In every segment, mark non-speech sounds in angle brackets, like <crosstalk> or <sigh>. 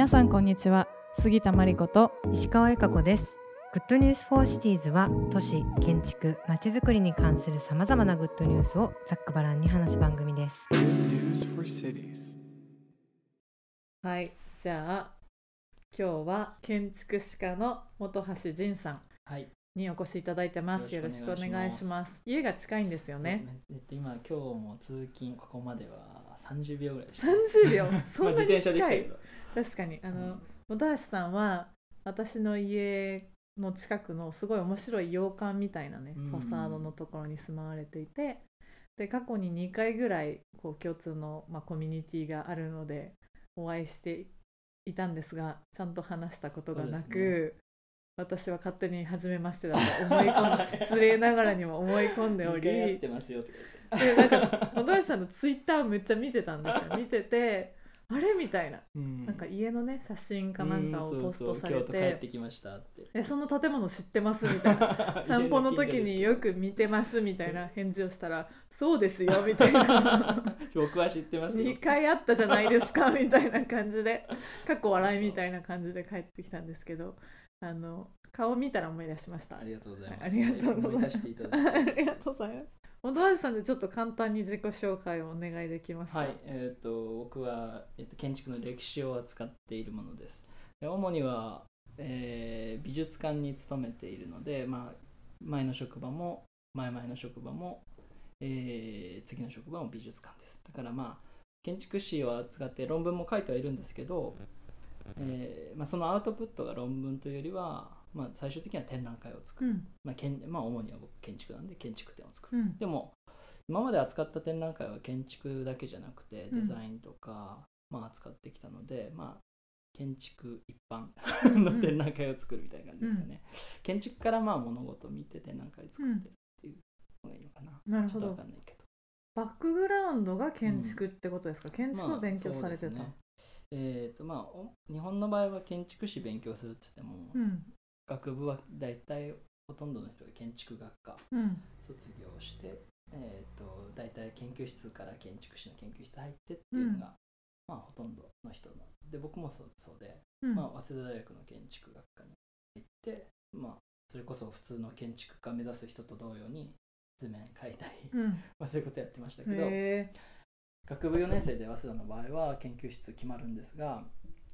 皆さんこんにちは。杉田真理子と石川由佳子です。 Good News for Cities は都市建築まちづくりに関するさまざまなグッドニュースをざっくばらんに話す番組です.はいじゃあ今日は建築史家の本橋仁さんはい。にお越しいただいてます。よろしくお願願いします。す家が近いんですよね。えっと、今、今日も通勤、ここまでは30秒ぐらいです。30秒？<laughs> そんなにまあ自転車で来近い。確かに。あの、うん。本橋さんは私の家の近くのすごい面白い洋館みたいなね、うん。ファサードのところに住まわれていてで過去に2回ぐらいこう共通の、まあ、コミュニティがあるのでお会いしていたんですがちゃんと話したことがなく、私は勝手に初めましてだと思い込んで <laughs> 失礼ながらにも思い込んでお2回やっり。でなんか本橋さんのツイッターめっちゃ見てたんですよ。見ててあれ？みたいな。うん。なんか家のね写真かなんかをポストされて。てきましたって。「えその建物知ってます?」みたいな。<laughs> 散歩の時によく見てますみたいな返事をしたら「そうですよ」みたいな。<laughs> 僕は知ってますよ。2。回あったじゃないですかみたいな感じで。<laughs> 過去笑いみたいな感じで帰ってきたんですけど。あの顔見たら思い出しました。ありがとうございます。ありがとうございます。思い出していただあ。りがとうございます本橋さんでちょっと簡単に自己紹介をお願いできますか？はい、えっ、と、僕は、えっと建築の歴史を扱っているものです。で主には、えー美術館に勤めているので、まあ、前の職場も、前々の職場も、えー次の職場も美術館です。だからまあ、建築史を扱って論文も書いてはいるんですけど、えーまあ、そのアウトプットが論文というよりは、まあ、最終的には展覧会を作る。うん。まあけんまあ、主には僕建築なんで建築展を作る。うん。でも今まで扱った展覧会は建築だけじゃなくてうん。デザインとか、まあ、扱ってきたので、まあ、建築一般の展覧会を作るみたいな感じですかね、建築からまあ物事を見て展覧会作ってるっていうのがいいのかな、ちょっとなるほど。わかんないけど。バックグラウンドが建築ってことですか、建築を勉強されてた、まあそうですね。えーとまあ、お日本の場合は建築士勉強するって言っても、うん学部は大体ほとんどの人が建築学科うん。卒業して、えー、と大体研究室から建築士の研究室入ってっていうのが、まあ、ほとんどの人の。で僕もそうそうで、うん。まあ、早稲田大学の建築学科に行って、まあ、それこそ普通の建築家目指す人と同様に図面描いたり、うん。<laughs> まあ、そういうことやってましたけどへ学部4年生で早稲田の場合は研究室決まるんですが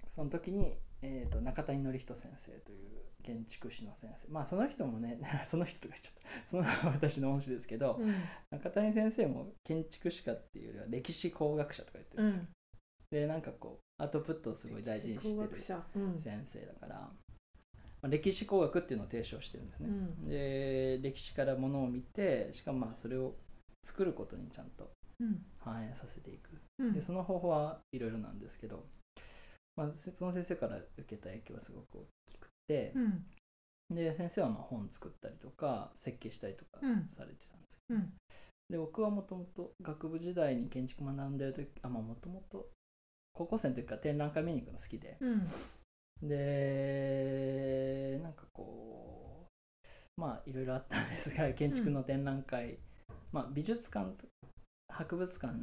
その時に、えー、と中谷典人先生という建築士の先生。まあその人もね <laughs> その人とかちゃった。その私の恩師ですけど、えうん。中谷先生も建築士かっていうよりは歴史工学者とか言ってるんですよ、でなんかこうアウトプットをすごい大事にしてる先生だから、まあ、歴史工学っていうのを提唱してるんですね、うん。で歴史からものを見てしかもまあそれを作ることにちゃんとうん。反映させていく。うん。でその方法はいろいろなんですけど、まあ、せその先生から受けた影響はすごく大きくて、うん。で先生はまあ本作ったりとか設計したりとかうん。されてたんですけど、うん。で僕はもともと学部時代に建築学んでる時あまあもともと高校生の時から展覧会見に行くの好きで、うん。でなんかこうまあいろいろあったんですが建築の展覧会、まあ美術館と博物館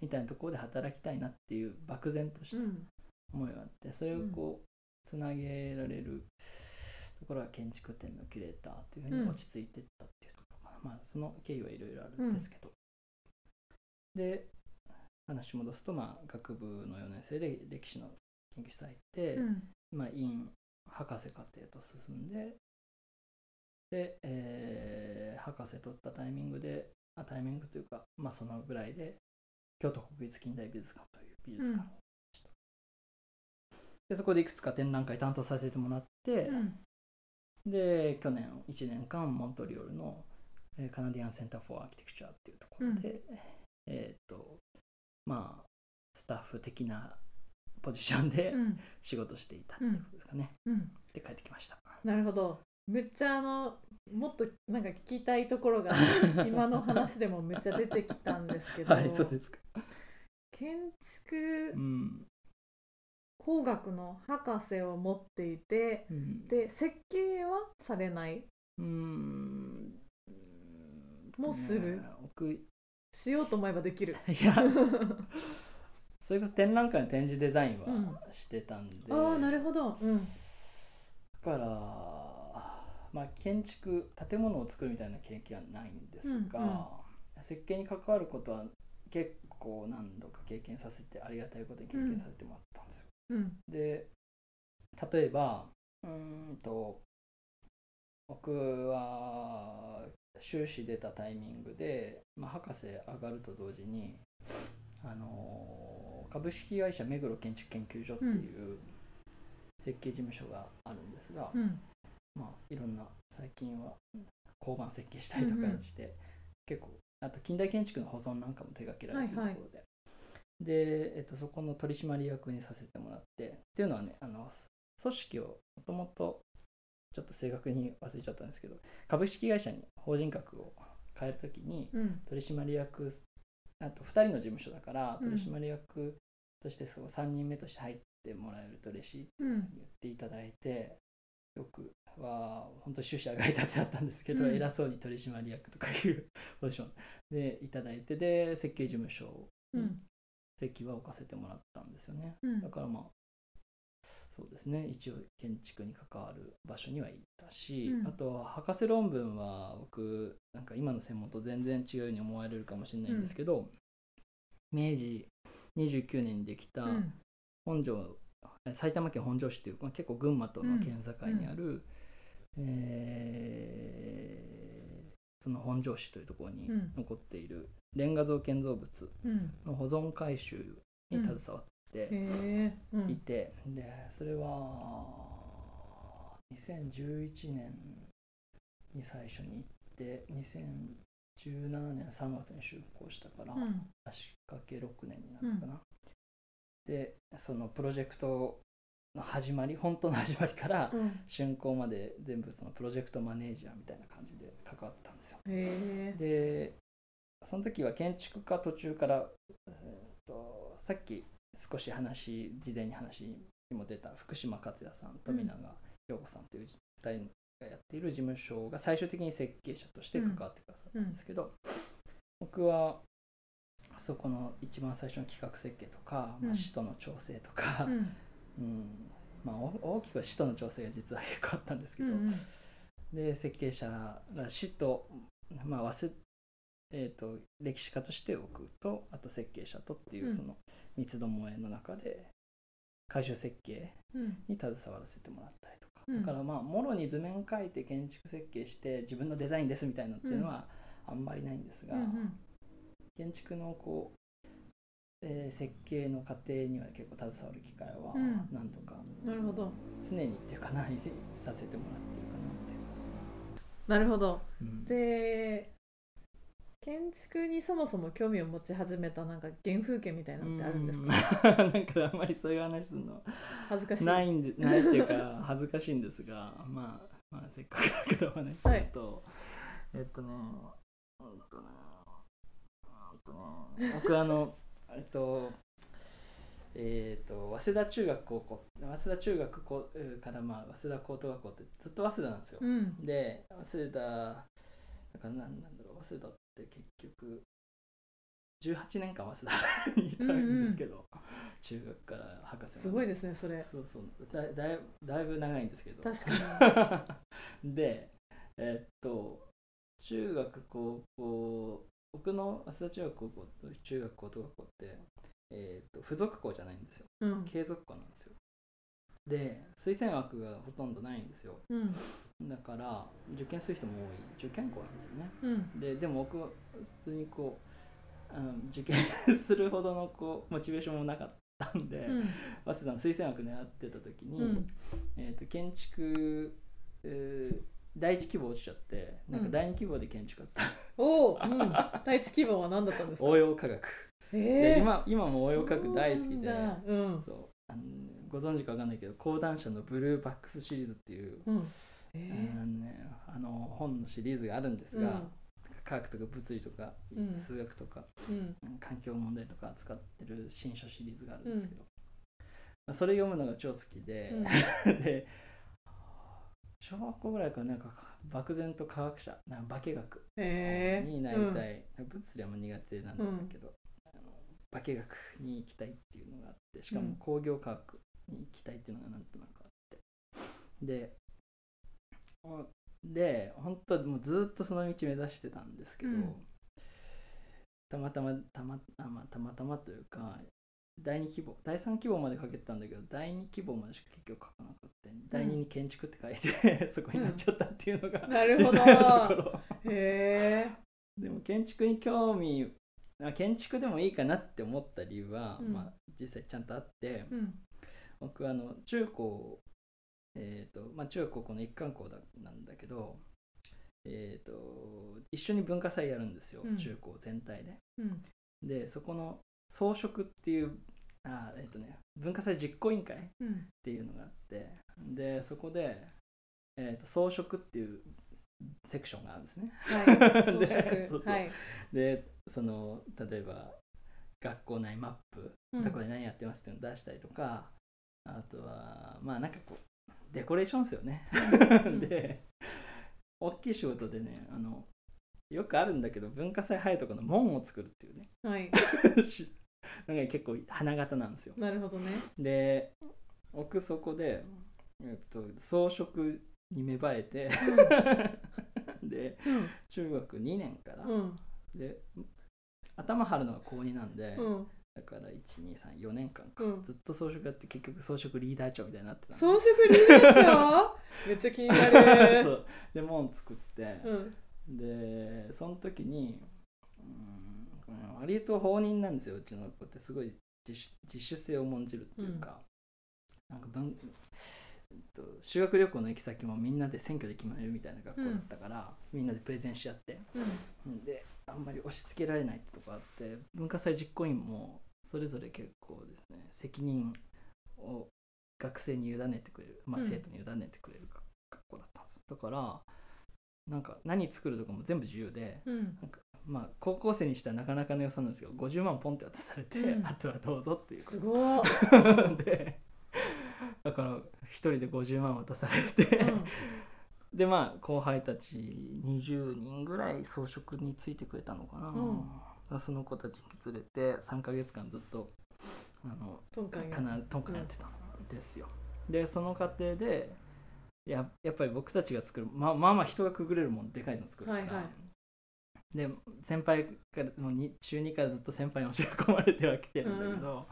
みたいなところで働きたいなっていう漠然としたうん。思いがあってそれをこうつなげられる。ところが建築展のキュレーターというふうに落ち着いていったっていうところかな、まあその経緯はいろいろあるんですけど、で話戻すとまあ学部の4年生で歴史の研究室入って、うん。まあ、院博士課程と進んでで、えー博士取ったタイミングであタイミングというか、まあ、そのぐらいで京都国立近代美術館という美術館に行きました、でそこでいくつか展覧会担当させてもらって、うん。で去年1年間モントリオールのえーカナディアン・センター・フォー・アーキテクチャーっていうところで、えーっとまあスタッフ的なポジションでうん。仕事していたってことですかね、うん。で帰ってきました。なるほど。めっちゃあのもっとなんか聞きたいところが <laughs> 今の話でもめっちゃ出てきたんですけど、はいそうですか。建築うん、工学の博士を持っていてうん、で設計はされない。うーん。もうする。しようと思えばできる。<laughs> や。それこそ展覧会の展示デザインうん。はしてたんで、ああなるほど。うん。だから、まあ、建築建物を作るみたいな経験はないんですが、うんうん。設計に関わることは結構何度か経験させてありがたいことに経験させてもらったんですよ。うん。で例えばうーんと僕は修士出たタイミングで、まあ、博士上がると同時にあの株式会社目黒建築研究所っていう設計事務所があるんですが、うん。まあ、いろんな最近は交番設計したりとかして、結構あと近代建築の保存なんかも手掛けられているところで、で、えっと、そこの取締役にさせてもらってっていうのはねあの組織をもともとちょっと正確に忘れちゃったんですけど株式会社に法人格を変えるときにうん。取締役あと2人の事務所だからうん。取締役としてそう3人目として入ってもらえると嬉しいってうん。言っていただいて、よくは本当出社上がりたてだったんですけど、うん。偉そうに取締役とかいうポジションでいただいてで設計事務所にうん席は置かせてもらったんですよね、うん。だからまあそうですね。一応建築に関わる場所にはいたし、うん。あとは博士論文は僕なんか今の専門と全然違うように思われるかもしれないんですけど、明治29年にできたうん。本庄え埼玉県本庄市っていう、まあ、結構群馬との県境にある、えーその本庄市というところにうん。残っているレンガ造建造物うん。の保存改修に携わっていて、でそれは2011年に最初に行って2017年3月に就航したから、うん。足掛け6年になるのかな、でそのプロジェクトの始まり本当の始まりからうん。竣工まで全部そのプロジェクトマネージャーみたいな感じで関わったんですよ。でその時は建築家途中から、えーとさっき少し話事前に話にも出た福島克也さん富永陽子さんという2人がやっている事務所が最終的に設計者として関わってくださったんですけど、僕はそこの一番最初の企画設計とか、まあ、うん使途の調整とか、うんうん。まあ、お大きくは使途の調整が実は結構あったんですけど、うんで設計者が死と、まあ、忘れえー、と歴史家として僕とあと設計者とっていううん。その三つどもえの中で改修設計うん。に携わらせてもらったりとか、うん。だからまあもろに図面描いて建築設計して自分のデザインですみたいなのっていうのはあんまりないんですが、うんうん。建築のこう、えー設計の過程には結構携わる機会はうん。何度かなるほど。常にっていうかなさせてもらってるかなっていう。なるほど。うん。で建築にそもそも興味を持ち始めたなんか原風景みたいなのってあるんですか？うん。<laughs> なんかあんまりそういう話するの恥ずかしい。ないんでないっていうか恥ずかしいんですが <laughs> まあまあせっかくだからお話しすると、えっとねえっとねえっとね僕あのえっとえっと早稲田中学高校早稲田中学校からまあ早稲田高等学校ってずっと早稲田なんですよ、うん。で早稲田だからなんなんだろう早稲田って結局18年間早稲田に <laughs> いたんですけど、中学から博士すごいですねそれ。そうそう。だだいだいぶ長いんですけど。確か <laughs> でえっと中学高校僕の早稲田中学高校と中学高等学校って、えっと付属校じゃないんですよ。にうん。継続校なんですよ。で推薦枠がほとんどないんですよ。うん。だから受験する人も多い。受験校なんですよね。うん。ででも僕は普通にこうあの受験するほどのこうモチベーションもなかったんで、うん。早稲田の推薦枠狙ってた時に、うん。えー、と建築、えー第一希望落ちちゃってなんか第二希望で建築だった、おお、うん、第一希望は何だったんですか？応用科学、えでー、今今も応用科学大好きでそうなんだ。うん。そう。あのご存知かわかんないけど講談社のブルーバックスシリーズっていう、うん。あえのね、あの本のシリーズがあるんですー、が、科学とか物理とか、うん。数学とかうん。環境問題とか扱ってる新書シリーズがあるんですけど、まあそれ読むのが超好きで、で小学校ぐらいからなんか漠然と科学者なんか化学えー、になりたい、物理はもう苦手なんだけど、あの化学に行きたいっていうのがあってしかうん。も工業科学に行きたいっていうのがなんとなくあって。でおで本当もうずっとその道目指してたんですけど、うん。たまたまたまあ、まあ、たまたまというか第2希望第3希望までかけてたんだけど第2希望までしか結局書かなかった。第2に建築って書いて、そこになっちゃったっていうのが、なるほ実際のとこどろ。へえでも建築に興味あ建築でもいいかなって思った理由は、うん。まあ、実際ちゃんとあって、うん。僕はあの中高えっ、とまあ中高この一貫校だなんだけどえっ、と一緒に文化祭やるんですよ、うん。中高全体で。うん。でそこの装飾っていうあえっ、とね文化祭実行委員会っうん。ていうのがあってでそこで、えー、と装飾っていうセクションがあるんですね。はい。<laughs> 装で飾。そうそう。はい。でその例えば学校内マップうん。どこで何やってますっていうのを出したりとか、あとはまあなんかこうデコレーションですよね。うん。で大きい仕事でねあのよくあるんだけど文化祭入るとこの門を作るっていうね。はい <laughs> しなんか結構花形なんですよ。なるほどね。で僕そこで、えっと、装飾に芽生えて <laughs> で中学2年から、うん。で頭張るのが高2なんで、うん。だから123年間か、うん。ずっと装飾やって結局装飾リーダー長みたいになってたの装飾リーダー長？<laughs> めっちゃ気になる。そう。で門作って、うん。でその時にうん割と放任なんですようちの子って。すごい自主性を重んじるっていうか、なんか文修学旅行の行き先もみんなで選挙で決まるみたいな学校だったから、みんなでプレゼンし合って。うん。であんまり押し付けられないってとこあって文化祭実行委員もそれぞれ結構ですね責任を学生に委ねてくれる、まあ、生徒に委ねてくれる学校だったんですよ。だからなんか何作るとかも全部自由でうん。まあ高校生にしてはなかなかの予算なんですけど50万ポンって渡されて、うん。あとはどうぞっていうすごっ。<laughs> でだから一人で50万渡されて、うん。でまあ後輩たち20人ぐらい装飾についてくれたのかな、うん。その子たち引き連れて3ヶ月間ずっとあのトンカンやかなトンカンやってたんですよ、でその過程でややっぱり僕たちが作るまあまあまあ人がくぐれるもんでかいの作るから、はいはいで先輩からもうに中2からずっと先輩に教え込まれてはきてるんだけど、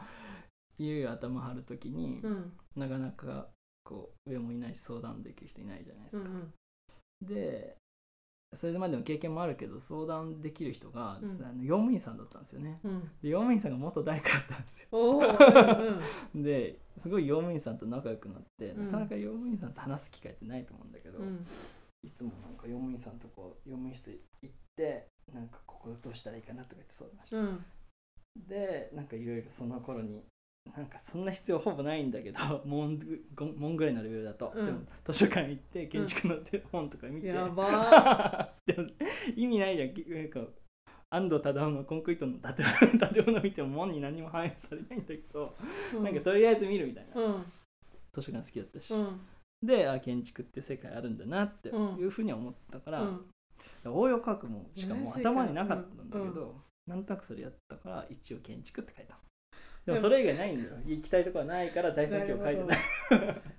いよいよ頭張る時に、うん。なかなかこう上もいないし相談できる人いないじゃないですか、うんうん。でそれまでの経験もあるけど相談できる人が、うん。あの用務員さんだったんですよね。うん。で用務員さんが元大工だったんですよ。うんうん <laughs> ですごい用務員さんと仲良くなって、うん。なかなか用務員さんと話す機会ってないと思うんだけど、うん。いつもなんか用務員さんとこう用務員室行ってなんかここどうしたらいいかなとか言って相談して、うん。でなんかいろいろその頃になんかそんな必要ほぼないんだけど <laughs> 門ぐ門ぐらいのレベルだと、うん。でも図書館行って建築の本とか見て、やば。<laughs> でも意味ないじゃん。きなんか安藤忠雄のコンクリートの建 <laughs> 建物見ても門に何も反映されないんだけど、ーなんかとりあえず見るみたいな、うん。図書館好きだったし、うん。であ建築って世界あるんだなってうん。いうふうには思ったから、うん応用科学もしかもね頭になかったんだけうん。ど、なんとなくそれやったから一応建築って書いた。でもそれ以外ないんだよ。行きたいところはないから第三期を書いてない。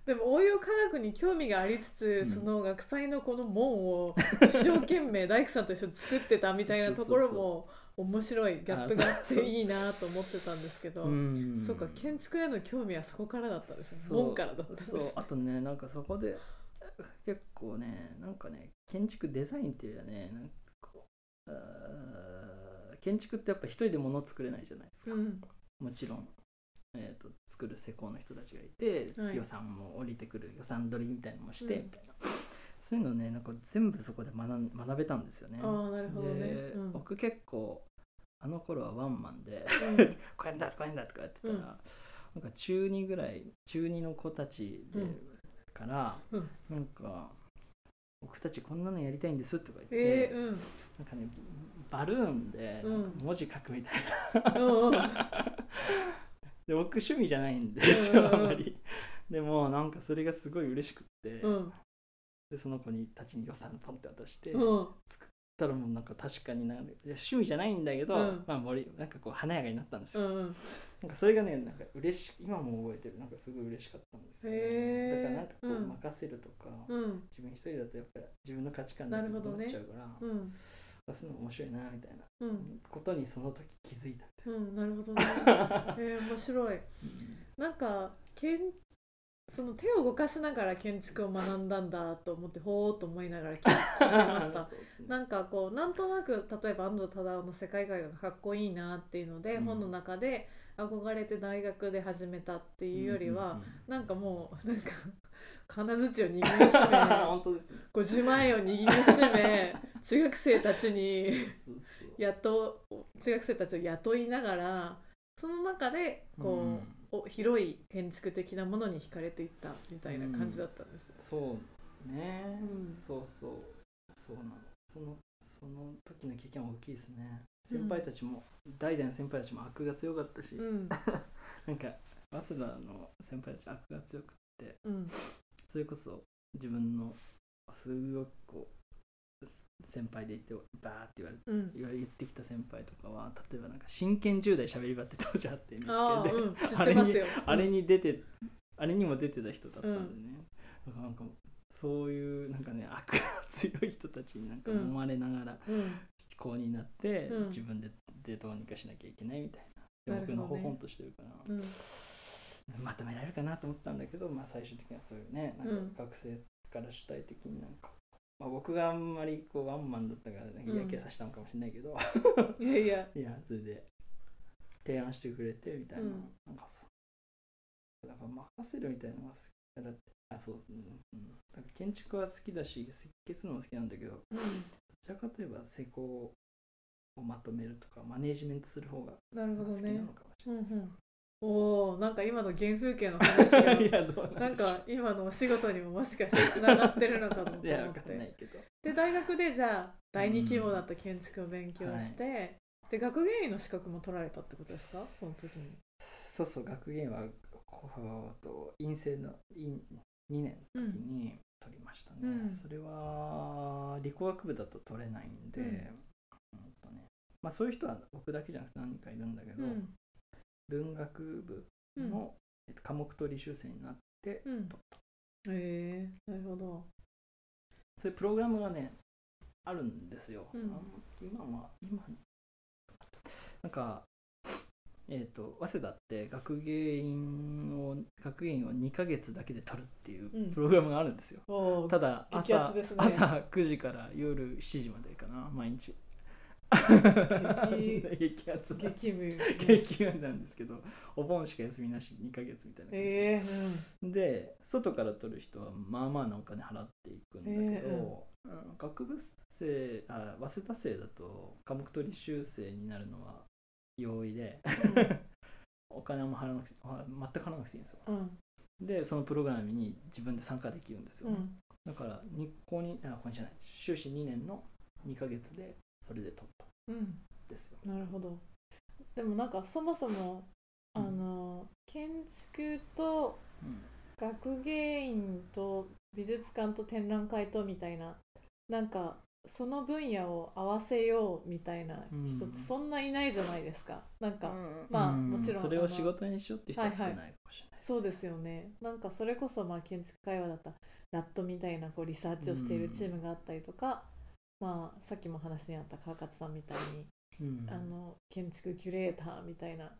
でも応用科学に興味がありつつ、ん。その学祭のこの門を一生懸命大工さんと一緒に作ってたみたいなところも面白いギャップがあっていいなと思ってたんですけど、うん。そうか建築への興味はそこからだったんですね。門からだったんですそう。あとねなんかそこで結構ねなんかね建築デザインっていうよりはねなんかこう建築ってやっぱ一人で物を作れないじゃないですか、うん。もちろん、えー、と作る施工の人たちがいて、はい。予算も降りてくる予算取りみたいなのもして、うん。みたいな。そういうのねなんか全部そこで学ん学べたんですよね。ああなるほどね、でうん。僕結構あの頃はワンマンでうん。<laughs> これだこれだとかやってたら、うん。なんか中2ぐらい中2の子たちで、うんから、うん。なんか僕たちこんなのやりたいんですとか言って、えー、うん。なんかねバルーンでうん。文字書くみたいな、うんうん。<laughs> で僕趣味じゃないんですよ、あんまり。でもなんかそれがすごい嬉しくって、うん。でその子にたちに予算ポンって渡して、うん。作ったらもうなんか確かにな趣味じゃないんだけど、うん。まあ森なんかこう華やかになったんですよ、うんうん。なんかそれがねなんか嬉し今も覚えてるなんかすごい嬉しかったんですよ、へー。だからなんかこううん任せるとか、うん。自分一人だとやっぱり自分の価値観だけどなるほどね。思っちゃうから、うん。あそういうの面白いなみたいなうん。ことにその時気づいたみうんなるほどね。<laughs> えー、面白い。なんかけんその手を動かしながら建築を学んだんだと思ってほーっと思いながら聞いてました。<laughs> なんかこうなんとなく例えば安藤忠雄の世界観がかっこいいなっていうので、うん。本の中で憧れて大学で始めたっていうよりは、うんうんうん。なんかもうなんか金槌を握りしめ <laughs> 本当ですね。50万円を握りしめ <laughs> 中学生たちに雇中学生たちを雇いながらその中でこう、うんお広い建築的なものに惹かれていったみたいな感じだったんです。そうね、うん。そうそう。そうなの。そのその時の経験は大きいですね。先輩たちも、代々の先輩たちも悪が強かったし、うん。<laughs> なんか早稲田の先輩たち悪が強くって。うん。それこそ自分のすごくこうす先輩でいてバーって言われてうん。言ってきた先輩とかは例えばなんか真剣10代しゃべり場って当時あって NHK でああ、うん、<laughs> 知ってますよ。あれに出てあれにも出てた人だったんでね、だからなんかそういうなんかね <laughs> 悪が強い人たちになんかうん思われながらうん、こうになって、うん。自分ででどうにかしなきゃいけないみたいな僕のほほんとしてるから、うん、まとめられるかなと思ったんだけど、まあ、最終的にはそういうねなんうん。か学生から主体的になんか、まあ、僕があんまりこうワンマンだったから嫌気させたのかもしれないけど、いやいや、<laughs> いやそれで提案してくれてみたいな、うん。なんかそう。だから任せるみたいなのが好きだあそうですね、うん、だから建築は好きだし設計するのも好きなんだけどどちらかといえば施工をまとめるとかマネージメントする方が好きなの。かもしれうんうん。おお、なんか今の原風景の話がない、<laughs> いやどうなんでしょう。か今のお仕事にももしかしてつながってるのかと思っいやかんないて。けど。で大学でじゃあ第二規模だった建築を勉強して、で学芸員の資格も取られたってことですか？その時に。そうそう学芸はこうと院生の院2年の時に取りましたね、うん。それは理工学部だと取れないんで、うん。うんとね。まあ、そういう人は僕だけじゃなくて何人かいるんだけど、うん文学部うん。の、えっと、科目取り修正になってうん。取った。へえなるほど。そういうプログラムがねあるんですよ、うん。今は今なんかえっ、と早稲田って学芸員を学芸員を2ヶ月だけで取るっていううん。プログラムがあるんですよ、おお。ただ激朝,、ね。朝9時から夜7時までかな毎日激激ア激務。激なんですけどお盆しか休みなし2ヶ月みたいな感じでええで外から取る人はまあまあなお金払っていくんだけど、うん学部生あ早稲田生だと科目取り修正になるのは容易で <laughs> お金も払わなくてあ全く払わなくていいんですようん。うん。でそのプログラムに自分で参加できるんですよ、うん。だから日光にあここにじゃない修士2年の2ヶ月でそれで取っですよなるほど。でもなんかそもそもあの建築とうん。学芸員と美術館と展覧会とみたいななんかその分野を合わせようみたいな人ってそんないないじゃないですか。なんか、まあうん。もちろんそれを仕事にしようって人は少ないかもしれない。そうですよね。なんかそれこそまあ建築会話だったらラットみたいなこうリサーチをしているチームがあったりとか、まあさっきも話にあった川勝さんみたいにうん。あの建築キュレーターみたいな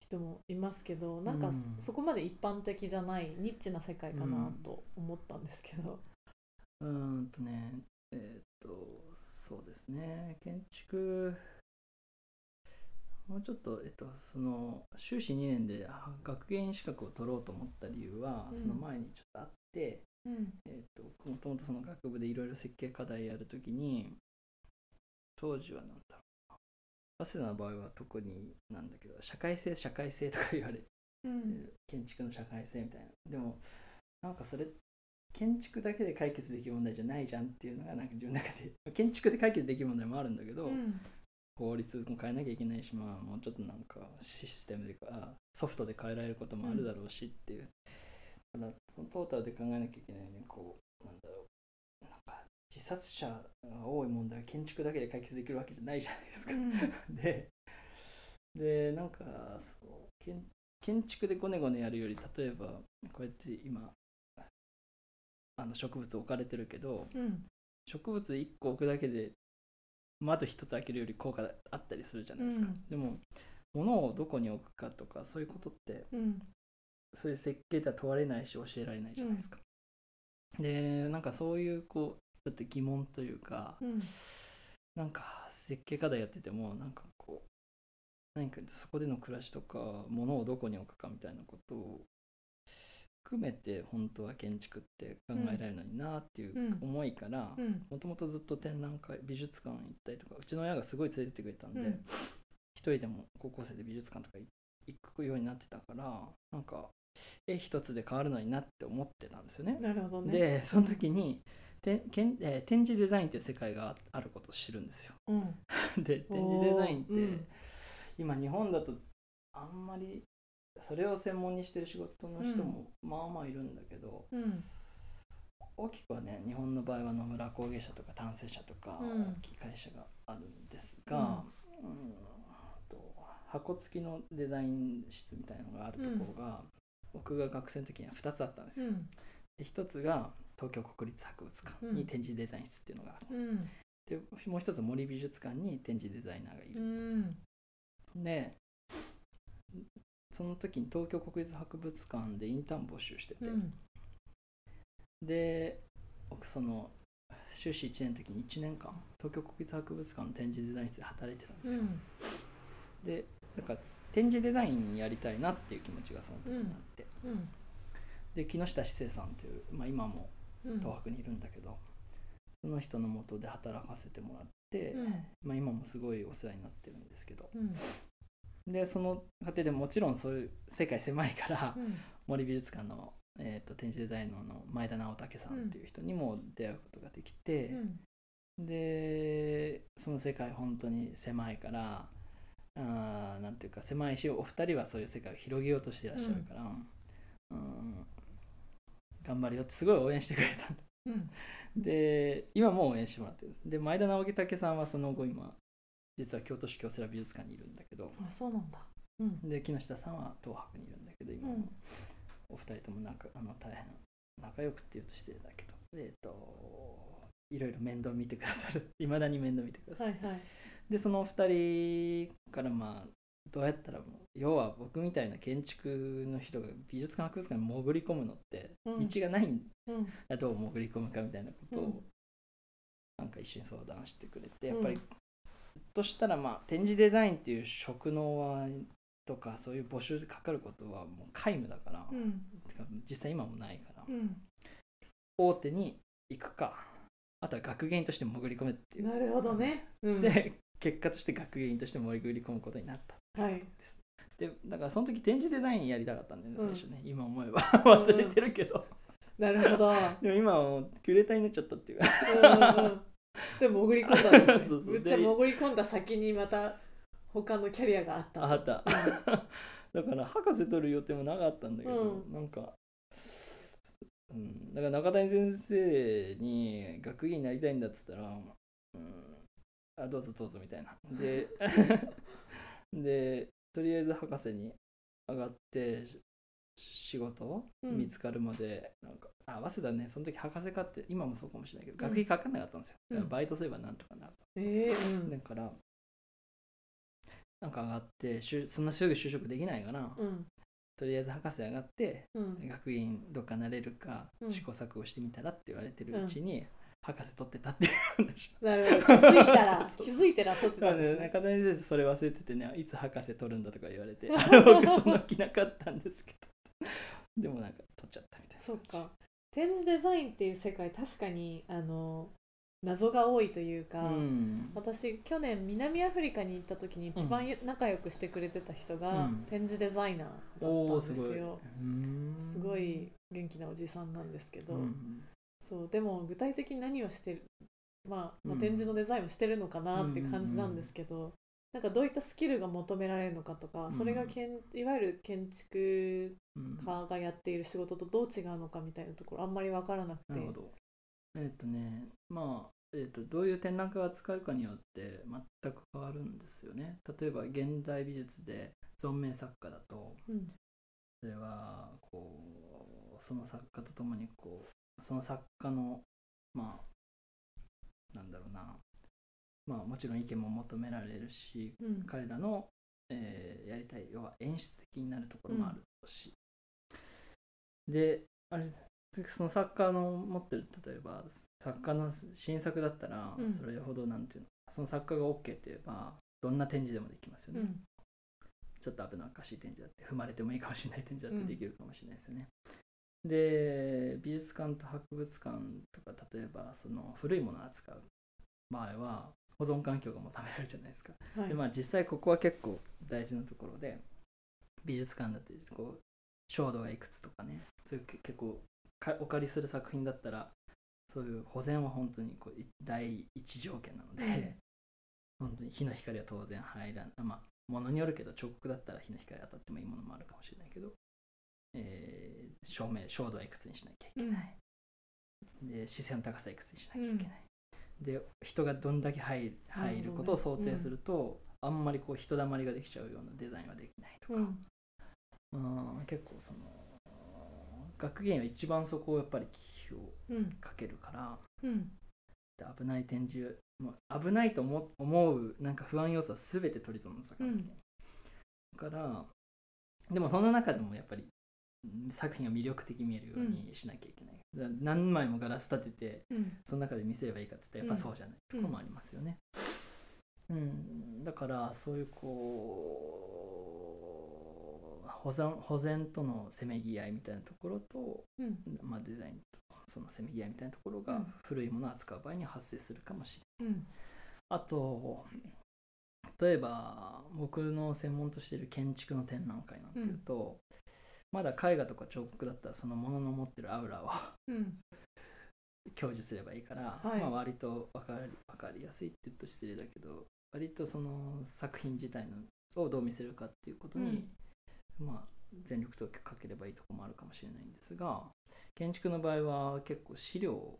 人もいますけどなんかうん。そこまで一般的じゃないニッチな世界かなと思ったんですけど、うーんとね、えーっと、そうですね、建築、もうちょっと、えっと、その、修士2年であ学芸員資格を取ろうと思った理由は、うん。その前にちょっとあって、うん。えーっと、もともとその学部でいろいろ設計課題やるときに、当時はなんだろうな、早稲田の場合は特になんだけど、社会性、社会性とか言われうん。建築の社会性みたいな。でもなんかそれ建築だけで解決できる問題じゃないじゃんっていうのがなんか自分の中で <laughs> 建築で解決できる問題もあるんだけど、うん。法律も変えなきゃいけないしまあもうちょっとなんかシステムでかソフトで変えられることもあるだろうしっていう、だからそのトータルで考えなきゃいけないね。こうなんだろう。なんか自殺者が多い問題は建築だけで解決できるわけじゃないじゃないですか。うん。<laughs> ででなんかそう建建築でゴネゴネやるより例えばこうやって今あの植物置かれてるけどうん。植物1個置くだけで窓1つ開けるより効果あったりするじゃないですか、うん。でも物をどこに置くかとかそういうことってうんそういう設計では問われないし教えられないじゃないですか、でなんかそういうこうちょっと疑問というかうん。なんか設計課題やっててもなんかこう何かそこでの暮らしとか物をどこに置くかみたいなことを含めて本当は建築って考えられるのになっていううん。思いからうん。もともとずっと展覧会美術館行ったりとかうちの親がすごい連れてってくれたんで、うん。一人でも高校生で美術館とか行くようになってたからなんか絵一つで変わるのになって思ってたんですよね。なるほどね。でその時にてけん、えー展示デザインっていう世界があることを知るんですよ。うん。<laughs> で展示デザインって、うん。今日本だとあんまりそれを専門にしてる仕事の人もまあまあいるんだけど、うん。大きくはね日本の場合は野村工芸社とか丹精社とかうん。大きい会社があるんですが、うん。と箱付きのデザイン室みたいなのがあるところが、僕が学生の時には2つあったんですよ。うん。で1つが東京国立博物館に展示デザイン室っていうのがある。うん。でもう一つ森美術館に展示デザイナーがいうる。ん。でその時に東京国立博物館でインターン募集してて、うん。で僕その修士1年の時に1年間東京国立博物館の展示デザイン室で働いてたんですよ、うん。でなんか展示デザインやりたいなっていう気持ちがその時にあって、うん。で木下志生さんという、まあ、今もうん。東博にいるんだけど、その人のもとで働かせてもらって、うん。まあ、今もすごいお世話になってるんですけど。うん。でその過程でもちろんそういう世界狭いから、うん。森美術館の、えー、と展示デザイナーの前田直武さんっていう人にも出会うことができて、でその世界本当に狭いからあーなんていうか狭いしお二人はそういう世界を広げようとしていらっしゃるから、うん。頑張るよってすごい応援してくれたんうん。で今も応援してもらってるんです。で前田直武さんはその後今実は京都市京セラ美術館にいるんだけどあそうなんだ。うん。で木下さんは東博にいるんだけど今も、うん。お二人とも仲あの大変仲良くって言うと失礼だけどえっ、といろいろ面倒見てくださる。いまだに面倒見てくださる、はいはいでそのお二人からまあどうやったら要は僕みたいな建築の人が美術館博物館に潜り込むのってうん。道がないんうん。だどう潜り込むかみたいなことをうん。なんか一緒に相談してくれて、うん。やっぱりとしたらまあ展示デザインっていう職能はとかそういう募集でかかることはもう皆無だから、うん。てか実際今もないから、うん。大手に行くかあとは学芸員として潜り込めっていう。なるほどね。うん。で結果として学芸員として潜り込むことになった。はい。ですでだからその時展示デザインやりたかったんだよねうん。最初ね、今思えば。忘れてるけど、なるほど。<laughs> でも今はもうキュレーターになっちゃったっていう。かうんうんうん。で潜り込んだんですね。<laughs> めっちゃ潜り込んだ先にまた他のキャリアがあった。あった。<laughs> だから博士取る予定もなかったんだけど、うん。なんか、うん、だから中谷先生に学芸になりたいんだっつったら、うん、あどうぞどうぞみたいな。で <laughs> でとりあえず博士に上がってし仕事うん。見つかるまで、なんかあ早稲田ねその時博士課って今もそうかもしれないけどうん。学費かかんなかったんですよ、うん。だからバイトすればなんとかなるええうん。だから、なんか上がって、しゅそんなすぐ就職できないから、うん。とりあえず博士上がって、うん。学院どっかなれるか、うん。試行錯誤してみたらって言われてるうちに、博士取ってたっていう話。なるほど。気づいたら <laughs> 気づいたら撮ってたんですね。中谷先生それ忘れててね、<laughs> いつ博士取るんだとか言われて、僕その気なかったんですけど、でもなんか取っちゃったみたいな。そっか。展示デザインっていう世界確かにあの謎が多いというか、うん。私去年南アフリカに行った時に一番仲良くしてくれてた人がうん。展示デザイナーだったんですよ、うん。すごい元気なおじさんなんですけど、うんそうでも具体的に何をしてる、まあ、まあうん。展示のデザインをしてるのかなって感じなんですけど、なんかどういったスキルが求められるのかとか、うん。それがけんいわゆる建築うん。家がやっている仕事とどう違うのかみたいなところあんまり分からなくて。なるほど。えっ、とねまあ、えー、とどういう展覧会を扱うかによって全く変わるんですよね。例えば現代美術で存命作家だとうん。それはこうその作家とともにこうその作家のまあなんだろうな。まあもちろん意見も求められるしうん。彼らの、えーやりたい要は演出的になるところもあるし、であれその作家の持ってる例えば作家の新作だったら、うん。それほどなんていうのその作家が OK って言えばどんな展示でもできますよね、うん。ちょっと危なっかしい展示だって踏まれてもいいかもしれない展示だってできるかもしれないですよね。で美術館と博物館とか例えばその古いものを扱う。場合は保存環境が求められるじゃないですか。はい。でまあ実際ここは結構大事なところで美術館だってこう照度がいくつとかねそういうけ結構かお借りする作品だったらそういう保全は本当にこうい第一条件なので、本当に日の光は当然入らないまあものによるけど彫刻だったら日の光当たってもいいものもあるかもしれないけど、えー照明照度はいくつにしなきゃいけない、で視線の高さはいくつにしなきゃいけない、で人がどんだけ入る入ることを想定すると、あんまりこう人だまりができちゃうようなデザインはできないとか、うん。うん結構その学芸員は一番そこをやっぱり気をうん。かけるから。うん。で危ない展示もう危ないと思思うなんか不安要素は全て取り除かなきゃいけない、だからでもその中でもやっぱりうん作品が魅力的に見えるようにしなきゃいけない、だから何枚もガラス立ててうん。その中で見せればいいかって言ったらやっぱそうじゃない。ところもありますよね。うん、だからそういうこう保存保全とのせめぎ合いみたいなところと、うん。まあ、デザインとそのせめぎ合いみたいなところがうん。古いものを扱う場合には発生するかもしれない。うん。あと例えば僕の専門としている建築の展覧会なんていうと、まだ絵画とか彫刻だったらそのものの持ってるアウラをうん。享受すればいいから、はい。まあ、割と分かり分かりやすいって言うと失礼だけど割とその作品自体のをどう見せるかっていうことに、まあ、全力投球かければいいところもあるかもしれないんですが建築の場合は結構資料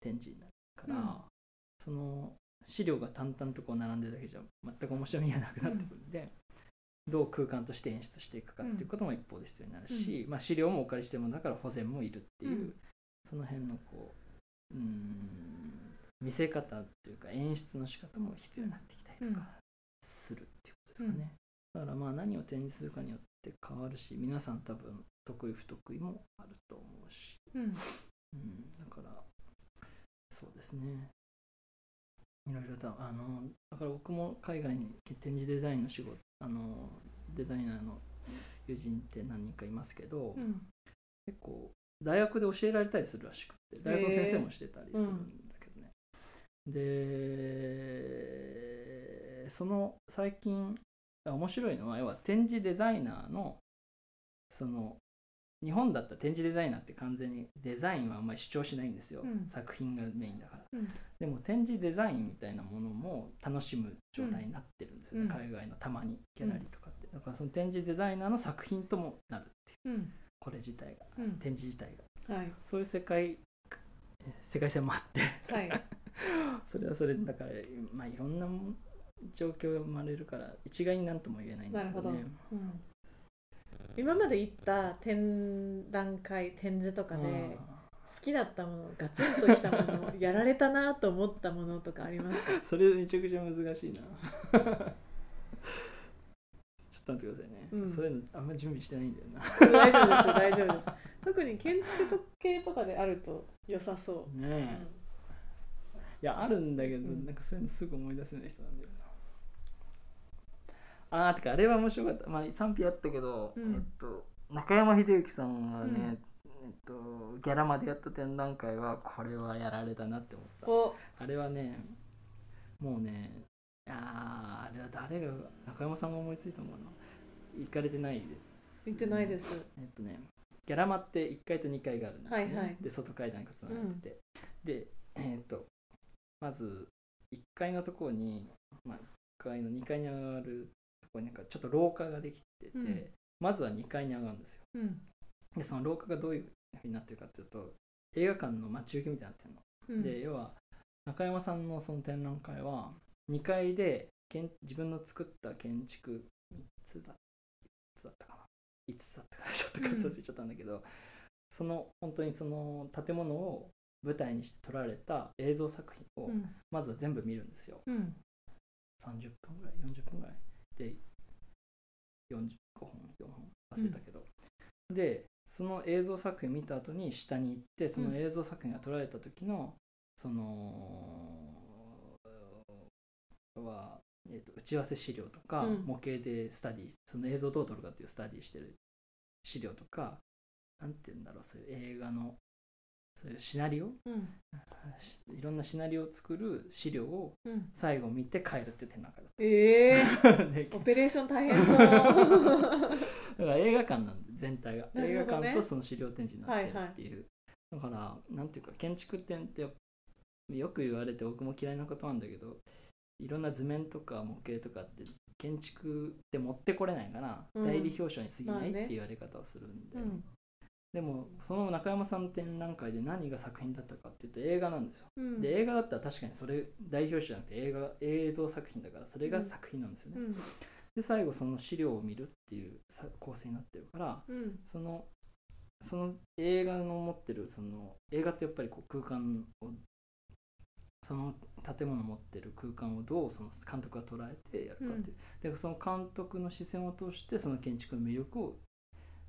展示になるから、うん。その資料が淡々とこう並んでるだけじゃ全く面白みがなくなってくるんで、どう空間として演出していくかっていうことも一方で必要になるし、まあ、資料もお借りしてもだから保全もいるっていう、うん。その辺のこううーん見せ方っていうか演出の仕方も必要になってきたりとかするっていうことですかね、だからまあ何を展示するかによって変わるし皆さん多分得意不得意もあると思うし、うん。うん、だからそうですね。いろいろとあのだから僕も海外に展示デザインの仕事あのデザイナーの友人って何人かいますけど、うん。結構大学で教えられたりするらしくて大学の先生もしてたりするんだけどね、でその最近面白いのは要は展示デザイナーのその日本だったら展示デザイナーって完全にデザインはあんまり主張しないんですよ、うん。作品がメインだから、うん。でも展示デザインみたいなものも楽しむ状態になってるんですよね、うん。海外のたまにギャラリーとかって、だからその展示デザイナーの作品ともなるっていう。うん。これ自体が、うん。展示自体が。はい。そういう世界世界線もあって。はい。<laughs> それはそれでだからまあいろんなも状況が生まれるから一概になんとも言えないんだけどね。今まで行った展覧会展示とかで好きだったものガツンときたものやられたなと思ったものとかありますか？う <laughs> んそれめちゃくちゃ難しいな。<laughs> ちょっと待ってくださいね、うん。そういうのあんまり準備してないんだよな。大丈夫です大丈夫です。特に建築特系とかであると良さそう、ねえ、いやあるんだけど、うん。なんかそういうのすぐ思い出せない人なんだよな。あーてかあれは面白かった。まあ賛否あったけど、うん。えっと中山秀幸さんがね、えっとギャラまでやった展覧会はこれはやられたなって思った。お。あれはねもうねあーあれは誰が中山さんが思いついたもの？行かれてないです。見てないです。えっとねギャラマって1階と2階があるんですね、はいはい。で外階段がつながってて、でえっとまず1階のところに、まあ、1階の2階に上がるところになんかちょっと廊下ができてて、うん。まずは2階に上がるんですよ。うん。でその廊下がどういうになってるかっていうと映画館の待ち受けみたいになってるの。うん。で要は中山さんのその展覧会は2階で建自分の作った建築3つだ3つだったかな。5つだったかな。<laughs> ちょっと数忘れちゃったんだけど、その本当にその建物を舞台にして撮られた映像作品をうん。まずは全部見るんですよ。うん。30分ぐらい40分ぐらい。で45本4本忘れたけど、でその映像作品見た後に下に行ってその映像作品が撮られた時のそのは、えーと打ち合わせ資料とか、うん。模型でスタディその映像どう撮るかっていうスタディしてる資料とかなんて言うんだろうそういう映画のそういうシナリオ？うん。しいろんなシナリオを作る資料をうん。最後見て帰るっていう展覧会だっええた。<laughs> でオペレーション大変そう。<laughs> だから映画館なんで全体が、映画館とその資料展示になってるっていう、だからなんていうか建築展ってよよく言われて僕も嫌いなことなんだけどいろんな図面とか模型とかって建築って持ってこれないから、うん。代理表彰に過ぎないって言われ方をするんで、うんでもその中山さんの展覧会で何が作品だったかっていうと映画なんですよ。うん。で映画だったら確かにそれ代表者じゃなくて映画映像作品だからそれが作品なんですよね、うん。で最後その資料を見るっていうさ構成になってるからうん。そのその映画の持ってるその映画ってやっぱりこう空間をその建物持ってる空間をどうその監督が捉えてやるかっていう、でその監督の視線を通してその建築の魅力を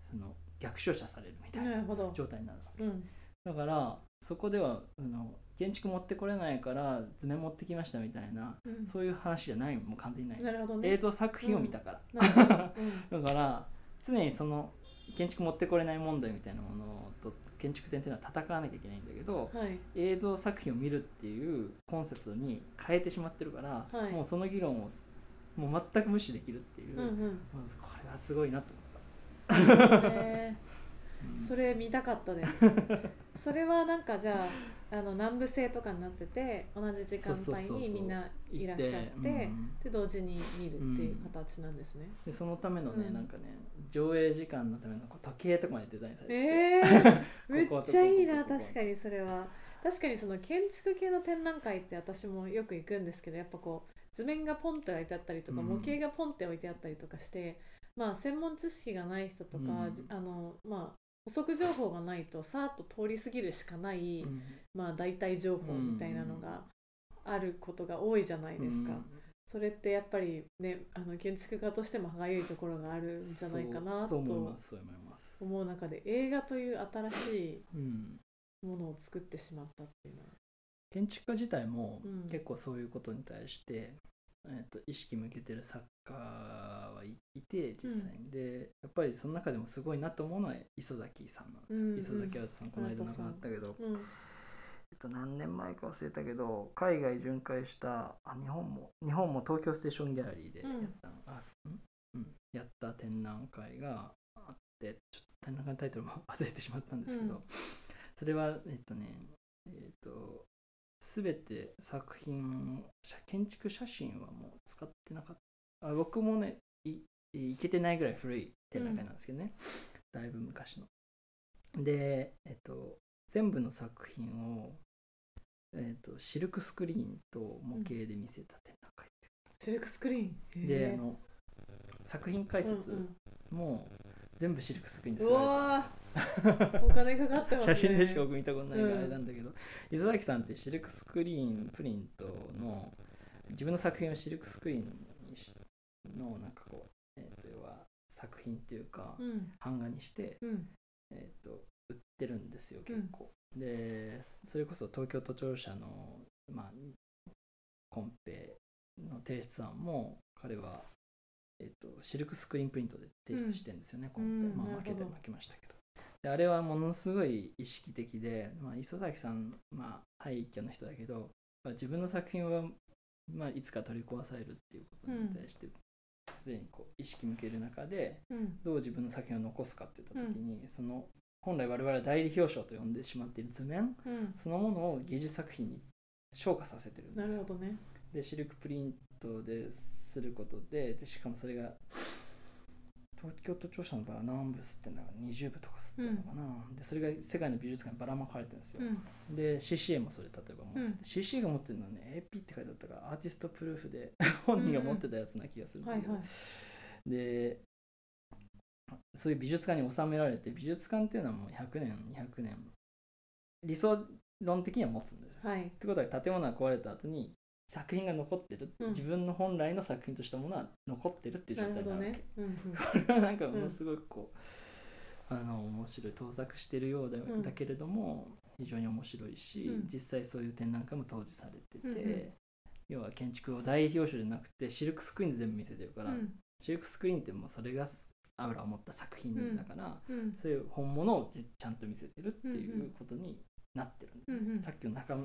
その逆照射されるみたいな状態になるわけ。うん。だからそこではあの建築持ってこれないから図面持ってきましたみたいなうん。そういう話じゃないもう完全にない。なるほどね。映像作品を見たから、うん。<laughs> だから常にその建築持ってこれない問題みたいなものと建築展っていうのは戦わなきゃいけないんだけどはい。映像作品を見るっていうコンセプトに変えてしまってるから、はい。もうその議論をもう全く無視できるっていう、うんうん。これはすごいなと。ねうんそれ見たかったです。それはなんかじゃああの南部制とかになってて同じ時間帯にみんないらっしゃってうん。で同時に見るっていう形なんですね、でそのためのね、うん。なんかね上映時間のためのこう時計とかまでデザインされてて、えー、<laughs> めっちゃいいな確かにそれは。確かにその建築系の展覧会って私もよく行くんですけどやっぱこう図面がポンって置いてあったりとか、うん。模型がポンって置いてあったりとかしてまあ専門知識がない人とか、うん。じあのまあ補足情報がないとさーっと通り過ぎるしかない、うん。まあ大体情報みたいなのがあることが多いじゃないですか。うん。それってやっぱりねあの建築家としても歯がゆいところがあるんじゃないかなと思います、思う中で映画という新しうん、いものを作ってしまったっていうのは。建築家自体もうん。結構そういうことに対して、えー、と意識向けてる作家はいいて実際に、でやっぱりその中でもすごいなと思うのは磯崎さんなんですよ、うんうん。磯崎新さんこの間亡くなったけど、うんえっと、何年前か忘れたけど海外巡回したあ日本も日本も東京ステーションギャラリーでやった,、あん？うん、やった展覧会があってちょっと展覧会のタイトルも <laughs> 忘れてしまったんですけど、うん。それはえっとねえっと全て作品写建築写真はもう使ってなかったあ僕もねいいけてないぐらい古い展覧会なんですけどね、だいぶ昔の。でえっと全部の作品を、えっとシルクスクリーンと模型で見せた展覧会ってシルクスクリーン？であの作品解説うんうん。も全部シルクスクリーンです。よー。お金かかってますね。写真でしか僕見たことないからうんあれなんだけど、磯崎さんってシルクスクリーンプリントの自分の作品をシルクスクリーンのなんかこう、えー、と要は作品っていうか、うん。版画にして、うん。えー、と売ってるんですよ結構、でそれこそ東京都庁舎の、まあ、コンペの提出案も彼は、えー、とシルクスクリーンプリントで提出してるんですよね、コンペ、まあ負けて負けましたけど。であれはものすごい意識的で、まあ、磯崎さん、まあ、廃墟の人だけど、まあ、自分の作品は、まあ、いつか取り壊されるっていうことに対して、すでにこう意識向ける中でうんどう自分の作品を残すかっていった時に、その本来我々は代理表彰と呼んでしまっている図面うんそのものを芸術作品に昇華させてるんですよなるほ。どね。でシルクプリントですることででしかもそれが東京都庁舎の場合は何部吸ってんだか20部とか吸ってんのかな、でそれが世界の美術館にばらまかれてるんですよ、うん。で CCA もそれ例えば持ってて、うん。CCA が持ってるのはね AP って書いてあったからアーティストプルーフで本人が持ってたやつな気がするんだけど、はいはいでそういう美術館に収められて美術館っていうのはもう100年200年。理想論的には持つんですよ。はい。ってことは建物が壊れた後に作品が残ってる、うん。自分の本来の作品としたものは残ってるっていう状態になるわけ、ね。うんうん。これはなんかものすごくこう、あの面白い盗作してるようだ,、ん。だけれども非常に面白いし、うん。実際そういう展覧会も当時されてて、うんうん。要は建築を大表彰じゃなくてシルクスクリーンで全部見せてるから、うん。シルクスクリーンってもうそれがアウラを持った作品だから、うん。そういう本物をじちゃんと見せてるっていんううんことになってるうんうん。さっきの中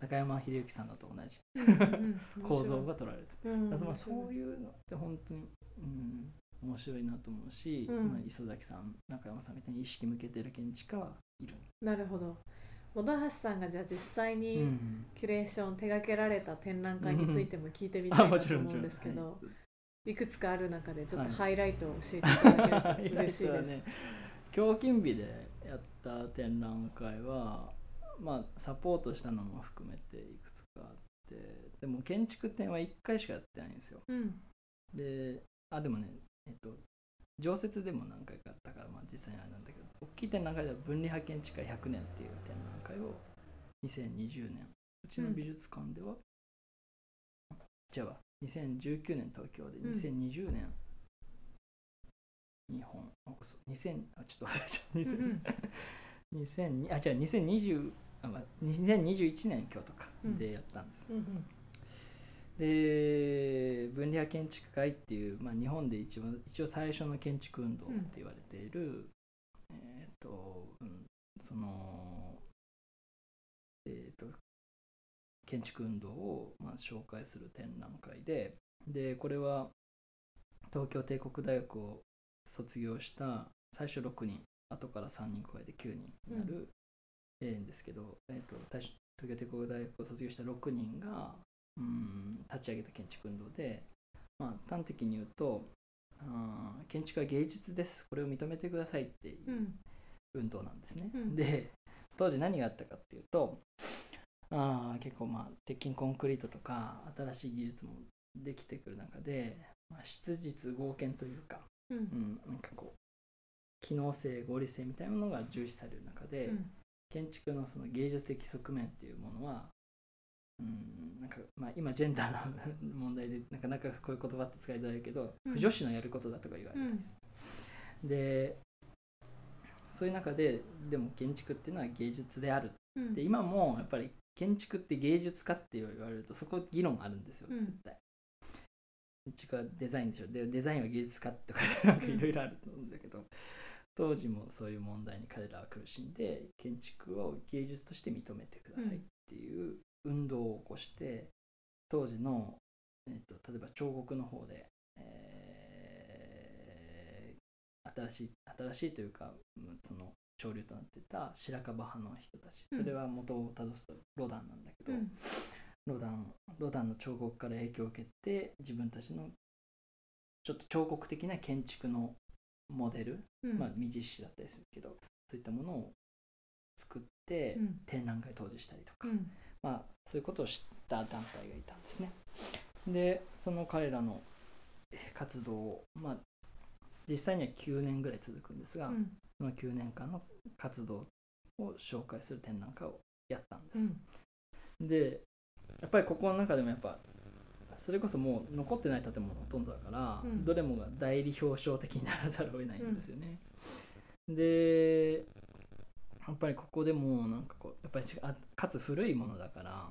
中山秀幸さんだと同じうん <laughs> 構造が取られてるうんまあそういうのって本当に、うん、面白いなと思うし、うんまあ、磯崎さん中山さんみたいに意識向けてる建築家はいる、なるほど。本橋さんがじゃあ実際うにん、キュレーション手掛けられた展覧会についても聞いてみたいなと思うんですけど、<laughs> はい。くつかある中でちょっとはい。ハイライトを教えていただけると嬉しいです。<laughs> トはね胸筋日でやった展覧会はまあサポートしたのも含めていくつかあってでも建築展は1回しかやってないんですよ。うん。であでもねえっと常設でも何回かあったから、まあ、実際にあれなんだけど大きい展覧会では分離派建築家100年っていう展覧会を2020年うちの美術館では、じゃあ2019年東京でうん。2020年、日本あ嘘2000あちょっと忘れちゃった。うんうん。2000 2000あ違う2020あ、まあ、2021年京都かうん。でやったんです。よ、うん。で分離派建築会っていう、まあ、日本で一番一応最初の建築運動って言われている、えっ、と、うん、そのえっ、と建築運動を、まあ、紹介する展覧会ででこれは東京帝国大学を卒業した最初6人後から3人加えて9人になる、えーんですけど、えー、と大東京帝国大学を卒業した6人がうん立ち上げた建築運動で、まあ、端的に言うとあー建築は芸術です。これを認めてくださいっていううん。運動なんですね。うん。で当時何があったかっていうとあー結構まあ鉄筋コンクリートとか新しい技術もできてくる中で、まあ、質実合憲というか、うん。うん、なんかこう機能性合理性みたいなものが重視される中で、うん建築のその芸術的側面っていうものは、うん、なんかまあ今ジェンダーの問題でなかなかこういう言葉って使いづらいけど、うん。不女子のやることだとか言われたりです、でそういう中ででも建築っていうのは芸術である。うん。で今もやっぱり建築って芸術家って言われるとそこ議論あるんですようん。絶対、建築はデザインでしょ。でデザインは芸術家とかなんかいろいろあると思うんだけど、当時もそういう問題に彼らは苦しんで建築を芸術として認めてくださいっていう運動を起こして当時の、えっと例えば彫刻の方で、えー新しい新しいというかうんその潮流となってた白樺派の人たちうん。それは元をたどすとロダンなんだけど、うん。ロダンロダンの彫刻から影響を受けて自分たちのちょっと彫刻的な建築のモデル、うん。まあ未実施だったりするけどそういったものを作ってうん。展覧会当時したりとか、うん。まあそういうことを知った団体がいたんですね。でその彼らのえー活動をまあ実際には9年ぐらい続くんですが、うん。その9年間の活動を紹介する展覧会をやったんでうす、ん。でやっぱりここの中でもやっぱそれこそもう残ってない建物ほとんどだから、うん。どれもが代理表彰的にならざるを得ないんですよね、でやっぱりここでもなんかこうやっぱりあかつ古いものだから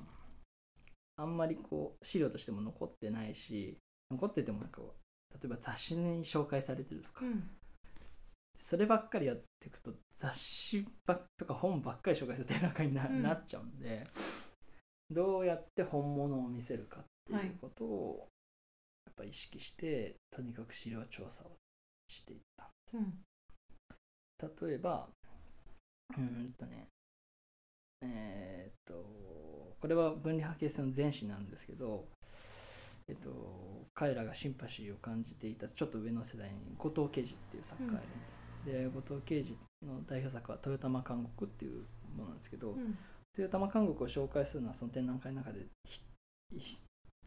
あんまりこう資料としても残ってないし残っててもなんかこう例えば雑誌に紹介されてるとか、うん。そればっかりやっていくと雑誌ばっとか本ばっかり紹介する展覧会にな,、っちゃうんでどうやって本物を見せるかっていうことをやっぱ意識してとにかく資料調査をしていったうん。例えばうーんとねえーっとこれは分離派形成の前史なんですけどえっと彼らがシンパシーを感じていたちょっと上の世代に後藤啓二っていう作家がいるんです、で後藤啓二の代表作は「豊玉監獄」っていうものなんですけど、うん。豊玉監獄を紹介するのはその展覧会の中で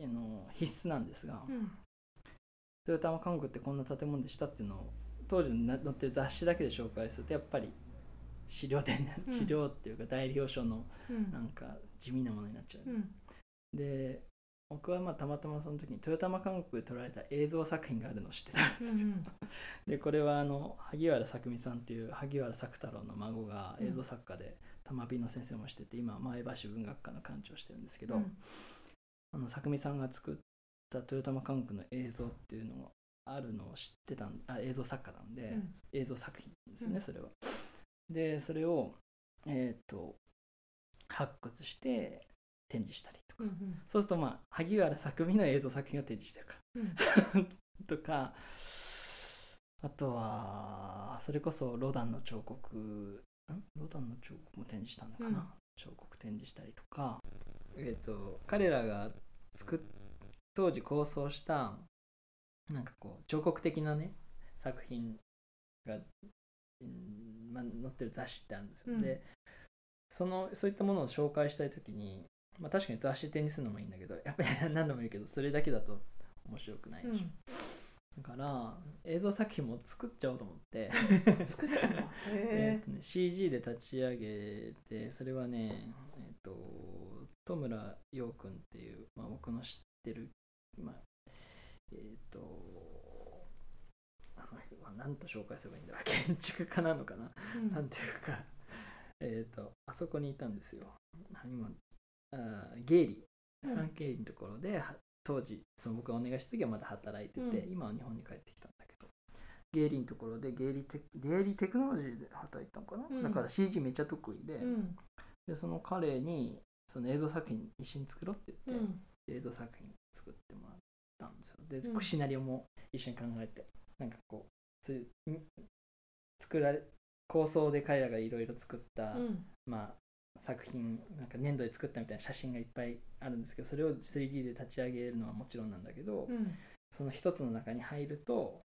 あの必須なんですが、うん。豊玉監獄ってこんな建物でしたっていうのを当時の載ってる雑誌だけで紹介するとやっぱり資料展うん。資料っていうか代表書のうん。なんか地味なものになっちゃう、うん。で僕はまあたまたまその時に豊玉韓国で撮られた映像作品があるのを知ってたんですよ、うん <laughs> でこれはあの萩原作美さんっていう萩原作太郎の孫が映像作家で玉美の先生もしてて今前橋文学科の館長をしてるんですけど、うんあの作美さんが作った豊玉韓国の映像っていうのがあるのを知ってたんあ映像作家なんで、うん。映像作品ですね、うん。それは。でそれをえっ、と発掘して展示したりとか、うんうん。そうするとまあ萩原作美の映像作品を展示してるから。<laughs> とかあとはそれこそロダンの彫刻ん？ロダンの彫刻も展示したのかな、うん。彫刻展示したりとかえっ、と彼らが作っ当時構想したなんかこう彫刻的なね作品が、うんまあ、載ってる雑誌ってあるんですよ、うん。でそのそういったものを紹介したい時に、まあ、確かに雑誌展にするのもいいんだけどやっぱり <laughs> 何度も言うけどそれだけだと面白くないでしょ、だから映像作品も作っちゃおうと思って。う <laughs> ん作ったんだ。<laughs> へえーとね、CG で立ち上げてそれはねえっ、と戸村陽君っていう、まあ、僕の知ってる、まあ、えっ、とあの何と紹介すればいいんだろう。<laughs> 建築家なのかな、えうん。なんていうか。えっとあそこにいたんですよ。今あゲイリーうん。フランケーリのところでは当時その僕がお願いした時はまだ働いてて、うん。今は日本に帰ってきたんだけど。ゲイリーのところでゲイリーテゲイリーテクノロジーで働いてたのかな、うん。だから CG めっちゃ得意で,、うん。でその彼にその映像作品一緒に作ろうってう言って、ん。映像作品作ってもらったんですよ。で、うん。シナリオも一緒に考えてなんかこうそういうん作られ構想で彼らがいろいろ作った、うん。まあ、作品なんか粘土で作ったみたいな写真がいっぱいあるんですけどそれを 3D で立ち上げるのはもちろんなんだけど、うん。その一つの中に入ると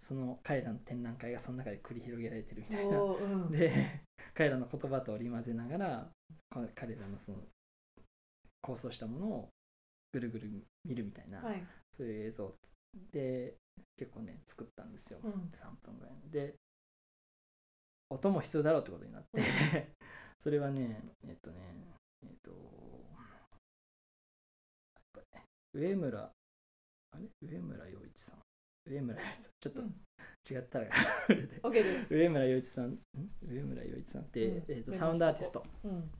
その彼らの展覧会がその中で繰り広げられてるみたいな。うん。で彼らの言葉と織り交ぜながら彼らのその構想したものをぐるぐる見るみたいな、はい。そういう映像で結構ね作ったんですよ、うん。3分ぐらいで音も必要だろうってことになって <laughs> それはねえっとねえっと上村あれ？上村洋一さん？上村洋一さん？ちょっとうん。違ったら <laughs> 上村洋一さんん？上村洋一さんって、うん。えっととサウンドアーティスト。うん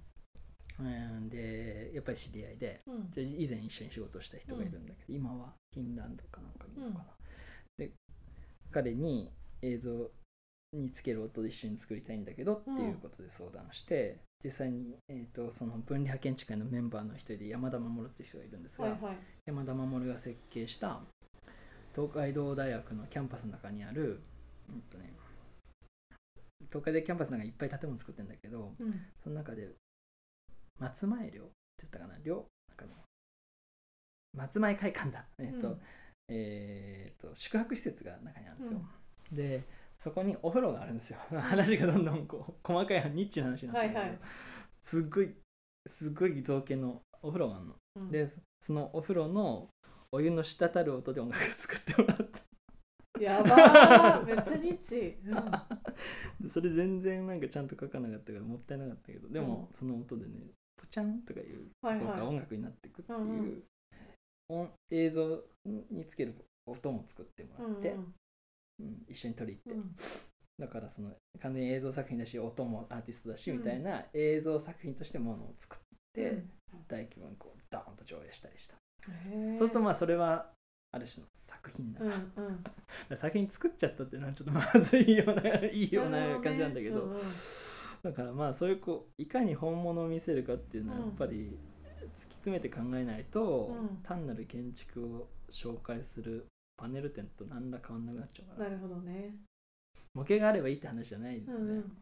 うん。でやっぱり知り合いでうん。じゃあ以前一緒に仕事をした人がいるんだけど、今はフィンランドかなんかにいるのかな、で彼に映像につける音で一緒に作りたいんだけどっていうことで相談して、実際に、えー、とその分離派建築会のメンバーの一人で山田守っていう人がいるんですが、はいはい。山田守が設計した東海大学のキャンパスの中にある、うんとね、東海大キャンパスの中にいっぱい建物作ってるんだけど、うん。その中で松前寮って言ったかな寮なんかね松前会館だ。えっ、と、うんえーと宿泊施設が中にあるんですよ、でそこにお風呂があるんですよ。話がどんどんこう細かいニッチな話になってはいはい。すっごいすっごい造形のお風呂があるの、うん。でそのお風呂のお湯の滴る音で音楽作ってもらったやばー。<laughs> めっちゃニッチ。うん。でそれ全然なんかちゃんと書かなかったからもったいなかったけどでもうん。その音でねポチャンとかいう音楽になっていくっていう、うんうん。音映像につける音も作ってもらって、うんうん。一緒に撮り行って、うん。だからその完全に映像作品だし音もアーティストだしうんみたいな映像作品としてものを作って、うん。大規模にこうドーンと上映したりした、そうするとまあそれはある種の作品だうな、んうん。<laughs> 作品作っちゃったっていうのはちょっとまずいようないいような感じなんだけど、うんうん <laughs> だからまあそういうこういかに本物を見せるかっていうのはやっぱり突き詰めて考えないと、うん。単なる建築を紹介するパネル展と何ら変わんなくなっちゃうから。なるほどね。模型があればいいって話じゃないんで、うんうん。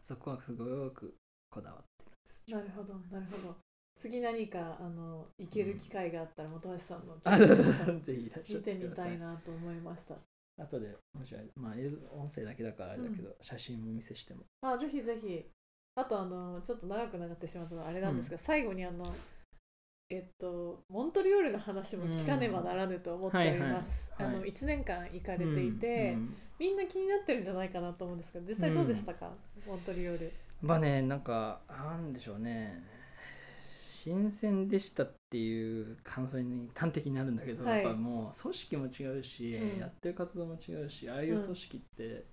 そこはすごくこだわってるんですなるほどなるほど。次何かあの行ける機会があったら本橋さんのあそうそうそうぜひいらっしゃ見ってください。てみたいなと思いました後でもしまあ映像音声だけだからあれだけど、写真もお見せしても。あぜひぜひ。あとあのちょっと長くなってしまったのはあれなんですが、最後にあのえっとモントリオールの話も聞かねばならぬと思っております、うんはいはい。あの1年間行かれていて、うんみんな気になってるんじゃないかなと思うんですけど実際どうでしたか、モントリオール。まあねなんかなんでしょうね新鮮でしたっていう感想に端的になるんだけど、はい。やっぱもう組織も違うし、うん。やってる活動も違うしああいう組織って、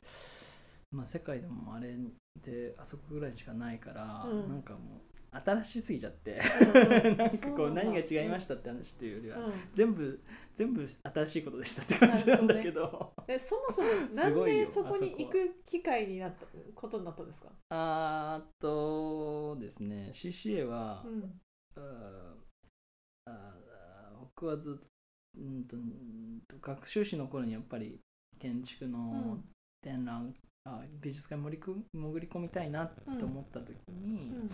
まあ世界でもあれであそこぐらいしかないから、うん。なんかもう新しすぎちゃって、うん <laughs> なんかこう何が違いましたって話というよりは、うん。全部全部新しいことでしたって感じなんだけど。でそもそも <laughs> なんでそこに行く機会になったことになったんですか、あーっとですね CCA は、うん僕はずっとうんとうんと学習士の頃にやっぱり建築うのん。展覧、あ美術館に潜り込潜り込みたいなと思った時に、うん。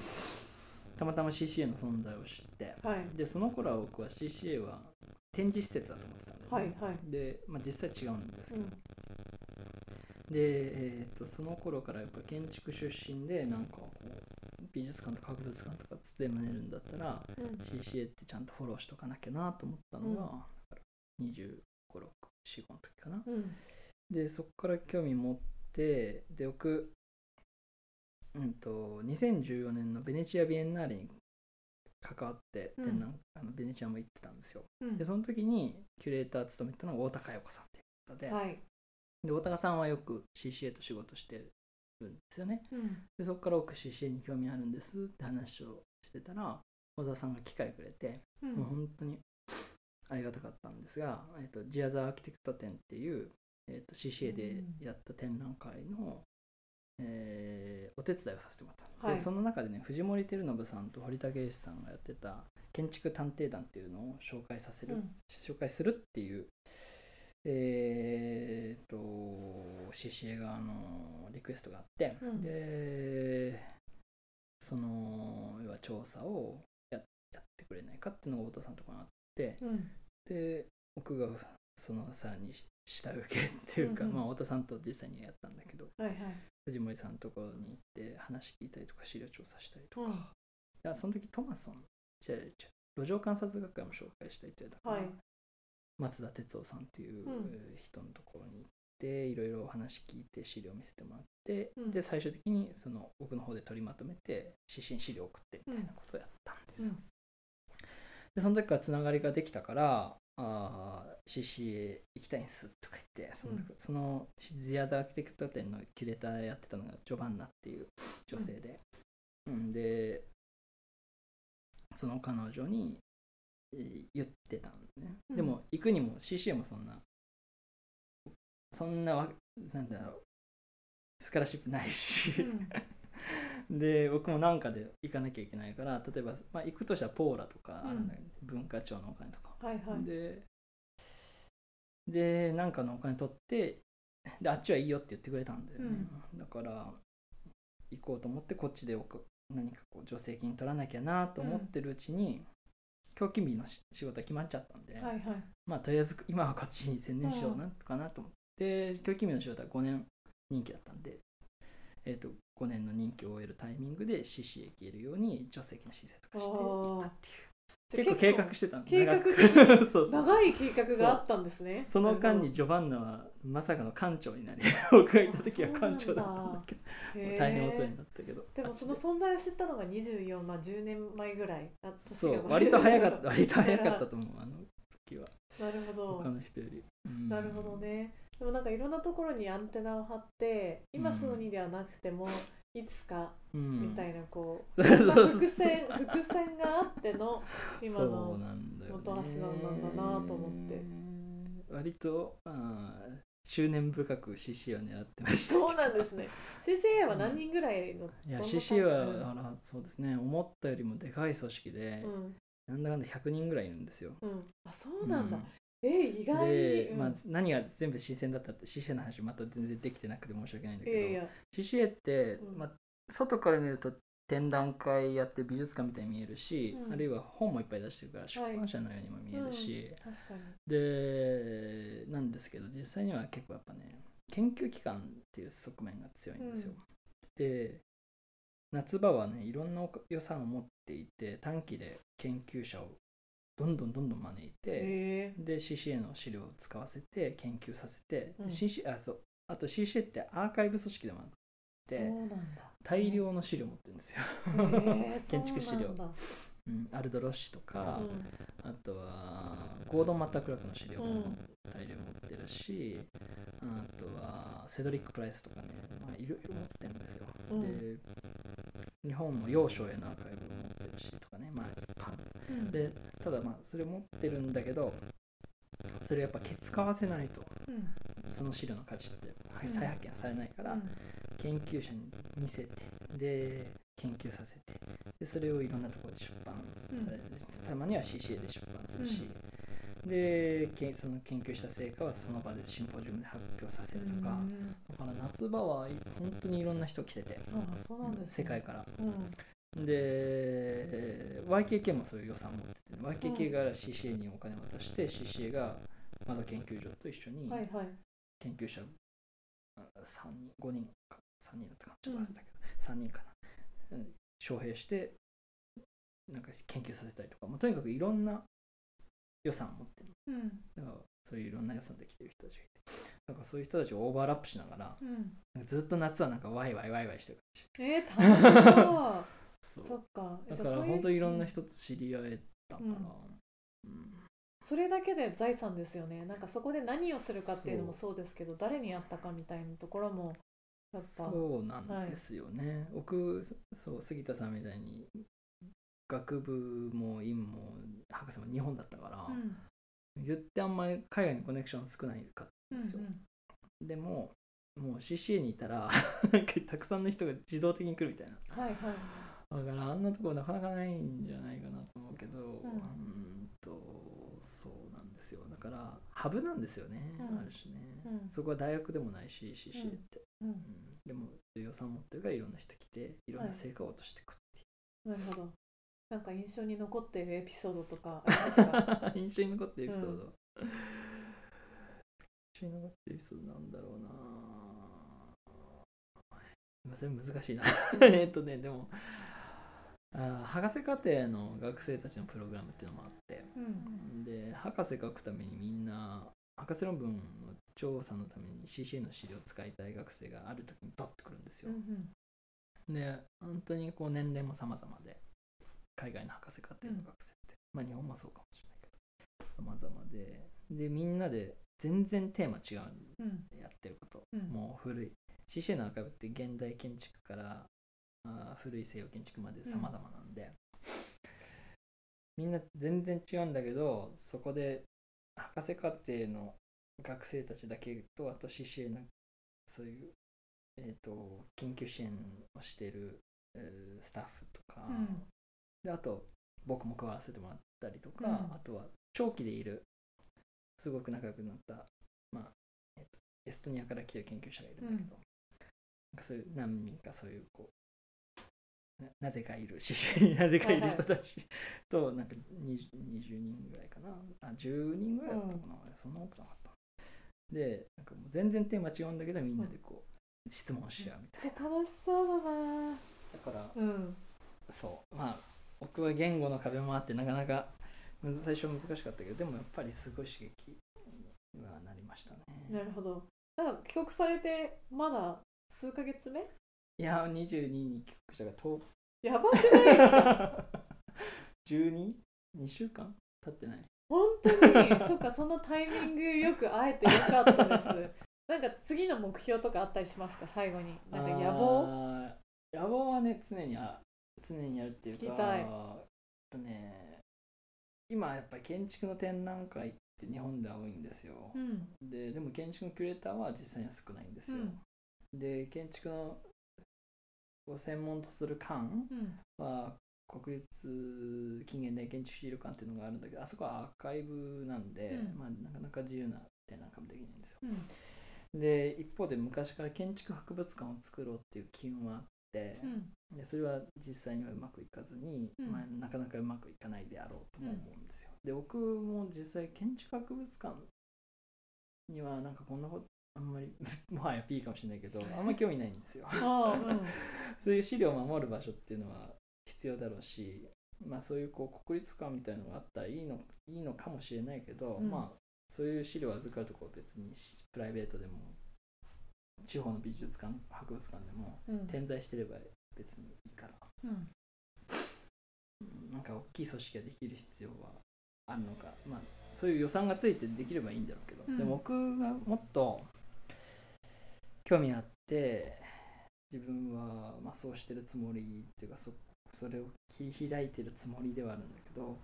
たまたま CCA の存在を知ってはい。でその頃は僕は CCA は展示施設だと思ってたんだよね。はいはい。で、まあ、実際違うんですけど、うん。で、えー、とその頃からやっぱ建築出身でなんかこう美術館とか博物館とかつって胸るんだったらうん。CCA ってちゃんとフォローしとかなきゃなと思ったのが、だから25、6、4の時かな。うん。で、そこから興味持って、で、僕、うんと、2014年のベネチア・ビエンナーレに関わってうん。展覧、あのベネチアも行ってたんですよ。うん。で、その時にキュレーター務めてたのが大高佳代子さんっていう方で、はい。で大高さんはよく CCA と仕事してるんですよね。うん。でそこから僕 CCA に興味あるんですって話をしてたら小田さんが機会くれて、うん。もう本当にありがたかったんですが、えっとジアザーアーキテクト展っていう、えっと CCA でやった展覧会の、えーお手伝いをさせてもらった、はい。でその中でね藤森照信さんと堀武史さんがやってた建築探偵団っていうのを紹介させる、うん。紹介するっていうえーっと CCA 側のリクエストがあって、うん。でその要は調査をややってくれないかっていうのが太田さんとかがあってうん。で僕がそのさらに下請けっていうか、うんうん。まあ太田さんと実際にやったんだけどはいはい。藤森さんのところに行って話聞いたりとか資料調査したりとか、うん。その時トマソン路上観察学会も紹介したいって言ったから、はい松田哲夫さんっていううん。人のところに行っていろいろお話聞いて資料見せてもらって、うん。で最終的にその僕の方で取りまとめて指針資料を送ってみたいなことをやったんですよ。うん。でその時からつながりができたから「あー CCA 行きたいんす」とか言ってその,、うん。そのジアダーアーキテクト展のキュレーターやってたのがジョバンナっていう女性で、うん、でその彼女にえー言ってたんね、うん。でも行くにも CCA もそんなそんなわなんだろうスカラシップないし、<laughs> で僕もなんかで行かなきゃいけないから例えば、まあ、行くとしたらポーラとかあるんだけど、文化庁のお金とか、はいはい。ででなんかのお金取ってであっちはいいよって言ってくれたんだよね、だから行こうと思ってこっちで何かこう助成金取らなきゃなと思ってるうちに、今日のし仕事が決まっちゃったんで、はいはい。まあとりあえず今はこっちに専念しようなんとかなと思って、今日勤日の仕事は5年任期だったんで、えー、と5年の任期を終えるタイミングで CC へ消えるように助成金の申請とかして行ったっていう結構計画してたの。計画 <laughs> 長い計画があったんですね。その間にジョバンナはまさかの館長になり僕がいた時は館長だったんだけど。大変お世話になったけど。でもその存在を知ったのが24、まあ、10年前ぐらい。そう。割と早かった。<laughs> 割と早かったと思うあの時は。なるほど他の人より、うん。なるほどね。でもなんかいろんなところにアンテナを張って今すぐにではなくても、いつかうん。みたいなこう、<laughs> そうそうまあそう。そう伏線伏線があっての今の元橋なんだなと思って。割とあー執念深く CC は狙ってました。そうなんですね。CCA は何人ぐらいの、いやどんな CC は、うん。あらそうですね。思ったよりもでかい組織で、うん。なんだかんだ100人ぐらいいるんですよ。うん、あそうなんだ、うえ意外に、で、うん。まあ、何が全部新鮮だったって CCA の話また全然できてなくて申し訳ないんだけどいやいや、CCA って、うん。まあ、外から見ると展覧会やって美術館みたいに見えるし、うん。あるいは本もいっぱい出してるから出版社のようにも見えるし、確かに。でなんですけど実際には結構やっぱね研究機関っていう側面が強いんですよ。うん。で夏場はねいろんな予算を持っていて短期で研究者をどんどんどんどん招いて、で CCA の資料を使わせて研究させて、うん。で CC あそう。あと CCA ってアーカイブ組織でもあって大量の資料持ってるんですよ、<laughs> 建築資料。そうなんアルドロッシュとか、うん。あとはゴードン・マッタークラークの資料もうん。大量持ってるし、あとはセドリック・プライスとかね、まあ、いろいろ持ってるんですよ。うん。で日本も要所へのアーカイブも持ってるしとかね、まあ、でただまあそれ持ってるんだけどそれやっぱケツ買わせないとうん。その資料の価値ってうん。再発見されないから、うん。研究者に見せてで研究させてでそれをいろんなところで出版されて、たまには CCA で出版するし、でけその研究した成果はその場でシンポジウムで発表させるとか、うんだから夏場は本当にいろんな人来てて、ね。世界から。うん。で YKK もそういう予算を持ってて YKK が CCA にお金を渡して CCA がまだ研究所と一緒に研究者あ3人5人か3人だったかなちょっと忘れたけど、3人かな、うん、招聘してなんか研究させたりとか、まあ、とにかくいろんな予算を持ってる。うん。だからそういういろんな予算できてる人たちがいて。なんかそういう人たちをオーバーラップしながらうん。なんかずっと夏はなんかワイワイワイワイしてるえー、楽しそう。<laughs> そっかだか。らじゃあそういう本当にいろんな人と知り合えたから、うん。うんそれだけで財産ですよね。なんかそこで何をするかっていうのもそう。ですけど誰にやったかみたいなところもやっぱ。そうなんですよね、僕そう杉田さんみたいに学部も院も博士も日本だったから、うん。言ってあんまり海外にコネクション少ないかったんですよ、でももう CCA にいたら <laughs> たくさんの人が自動的に来るみたいな。はいはいだからあんなところなかなかないんじゃないかなと思うけど、ん。んとそうなんですよ。だからハブなんですよね、うん。ある種ね、うん。そこは大学でもないし CCA って、うん。うん。でも予算持ってるからいろんな人来ていろんな成果を落としていくっていう、なるほどなんか印象に残っているエピソードとか印象に残ってるエピソード、印象に残ってるエピソードなんだろうな。それ難しいな。<laughs> えっとねでもあ博士課程の学生たちのプログラムっていうのもあって。うん。で博士書くためにみんな博士論文の調査のために CCA の資料を使いたい学生がある時にドッとくるんですよ、うん。で本当にこう年齢も様々で海外の博士課程の学生って、まあ日本もそうかもしれないけど。様々で。でみんなで全然テーマ違うやってること、うん。もう古い。CCA のアーカイブって現代建築からあー古い西洋建築まで様々なんで、みんな全然違うんだけどそこで博士課程の学生たちだけとあと CCA のそういう、えー、と研究支援をしている、えースタッフとか、うんであと僕も加わらせてもらったりとか、うん。あとは長期でいるすごく仲良くなった、まあえっとエストニアから来てる研究者がいるんだけど、なんかそういう何人かそういうこうななぜかいるし <laughs> なぜかいる人たちとなんか 20, 20人ぐらいかな。あ10人ぐらいだったかな、そんな多くなかった。でなんかもう全然テーマ違うんだけどみんなでこう、質問し合うみたいめっちゃ楽しそうだなな。だからうん。そう。まあ僕は言語の壁もあってなかなか最初難しかったけどでもやっぱりすごい刺激にはなりましたね。なるほど。なんか帰国されてまだ数ヶ月目？いや22に帰国したからとやばくないですか？<laughs> 12?2 週間？経ってない。本当に？<laughs> そっかそのタイミングよく会えてよかったです。なんか次の目標とかあったりしますか？最後に。なんか野望？野望はね常にあ常にやるっていうか聞きたい。えっとね今やっぱり建築の展覧会って日本では多いんですよ、うん。ででも建築のキュレーターは実際には少ないんですよ、で建築のを専門とする館うん。は国立近現代建築資料館っていうのがあるんだけどあそこはアーカイブなんで、うん。まあ、なかなか自由な展覧会もできないんですよ。うん。で一方で昔から建築博物館を作ろうっていう機運はあってう、ん。でそれは実際にはうまくいかずに、うん。まあ、なかなかうまくいかないであろうとも思うんですよ。で僕も実際建築博物館にはなんかこんなことあんまり <laughs> もはや P かもしれないけど <laughs> あんまり興味ないんですよ。<laughs> そういう資料を守る場所っていうのは必要だろうし、まあ、そういうこう国立館みたいなのがあったらいいのいいのかもしれないけど、うん。まあそういう資料を預かるところは別にしプライベートでも地方の美術館博物館でもうん。点在してれば別にいいから、うん。うん。なんか大きい組織ができる必要はあるのか、まあ、そういう予算がついてできればいいんだろうけど、うん。でも僕がもっと興味あって自分はまあそうしてるつもりっていうかそそれを切り開いてるつもりではあるんだけど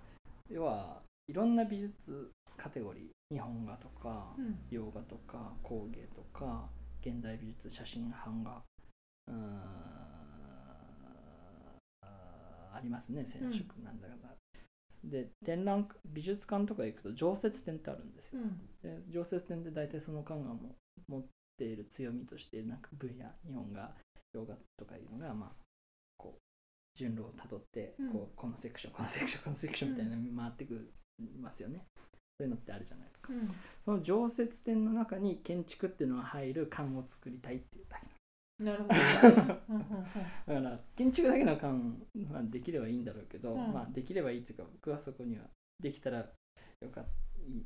要はいろんな美術カテゴリー日本画とかうん。洋画とか工芸とか現代美術写真版画うーんありますね染色なんだかな、で展覧美術館とか行くと常設展ってあるんですよ、うん。で常設展って大体その館がも持っている強みとしてなんか分野日本画洋画とかいうのがまあこう順路をたどってうん。こうこのセクションこのセクションこのセクションみたいな回ってくますよね、そういうのってあるじゃないですか。うん。その常設展の中に建築っていうのが入る館を作りたいっていうだけ。なるほど。<laughs> だから建築だけの館はできればいいんだろうけど、うん。まあできればいいっていうか僕はそこにはできたらよかったいい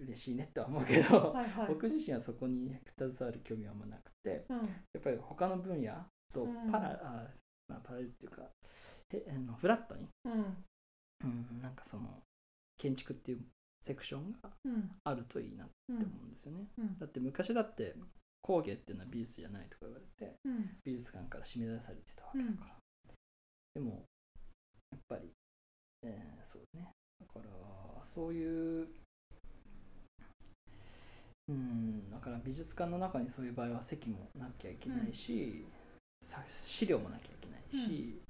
嬉しいねとは思うけど、はいはい。僕自身はそこに携わる興味はあんまなくてうん。やっぱり他の分野とうん。パラ,、あまあ、パラレルっていうかへあのフラットに、うん。うん、なんかその建築っていうセクションがうん。あるといいなってうん思うんですよね。うん。だって昔だって工芸っていうのは美術じゃないとか言われてうん。美術館から締め出されてたわけだから、でもやっぱり、えーそうね。だからそういううんだから美術館の中にそういう場合は席もなきゃいけないし、さ資料もなきゃいけないし、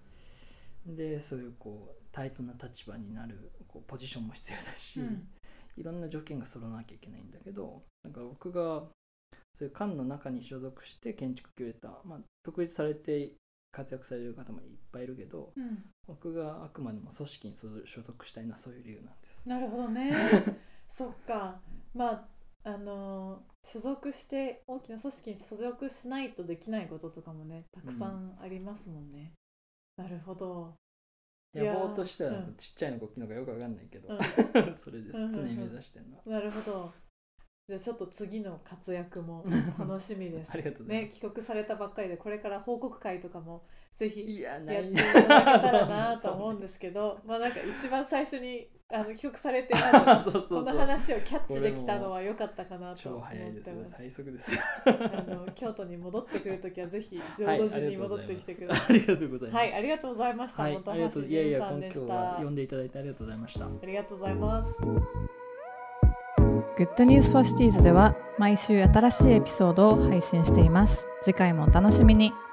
でそういうこうタイトな立場になるこうポジションも必要だし、うんいろんな条件が揃わなきゃいけないんだけどなんか僕がそういう館の中に所属して建築キュレーター、まあ、独立されて活躍される方もいっぱいいるけどうん。僕があくまでも組織に所所属したいのはそういう理由なんです。なるほどね。<laughs> そっか。まああの所属して大きな組織に所属しないとできないこととかもねたくさんありますもんね、なるほど野望としてはうん。ちっちゃいのか大きいのかよくわかんないけど、うそれですうんうんうん常に目指してるのは。なるほど。じゃあちょっと次の活躍も楽しみです。<laughs> ありがとうね。帰国されたばっかりでこれから報告会とかもぜひいや、っていただけたらなと <laughs> 思うんすですけど、まあなんか一番最初にあの帰国されて <laughs> まずそうそうそうこの話をキャッチできたのは良かったかなと超思って早いですよます。最速ですよ。<laughs> あの京都に戻ってくるときはぜひ浄土寺に戻ってきてください。<laughs> ありがとうございます。はい、ありがとうございました。はい、本橋いやいや今淳さんでし日はた。呼んでいただいてありがとうございました。ありがとうございます。 Good News for Cities では毎週新しいエピソードを配信しています。次回もお楽しみに。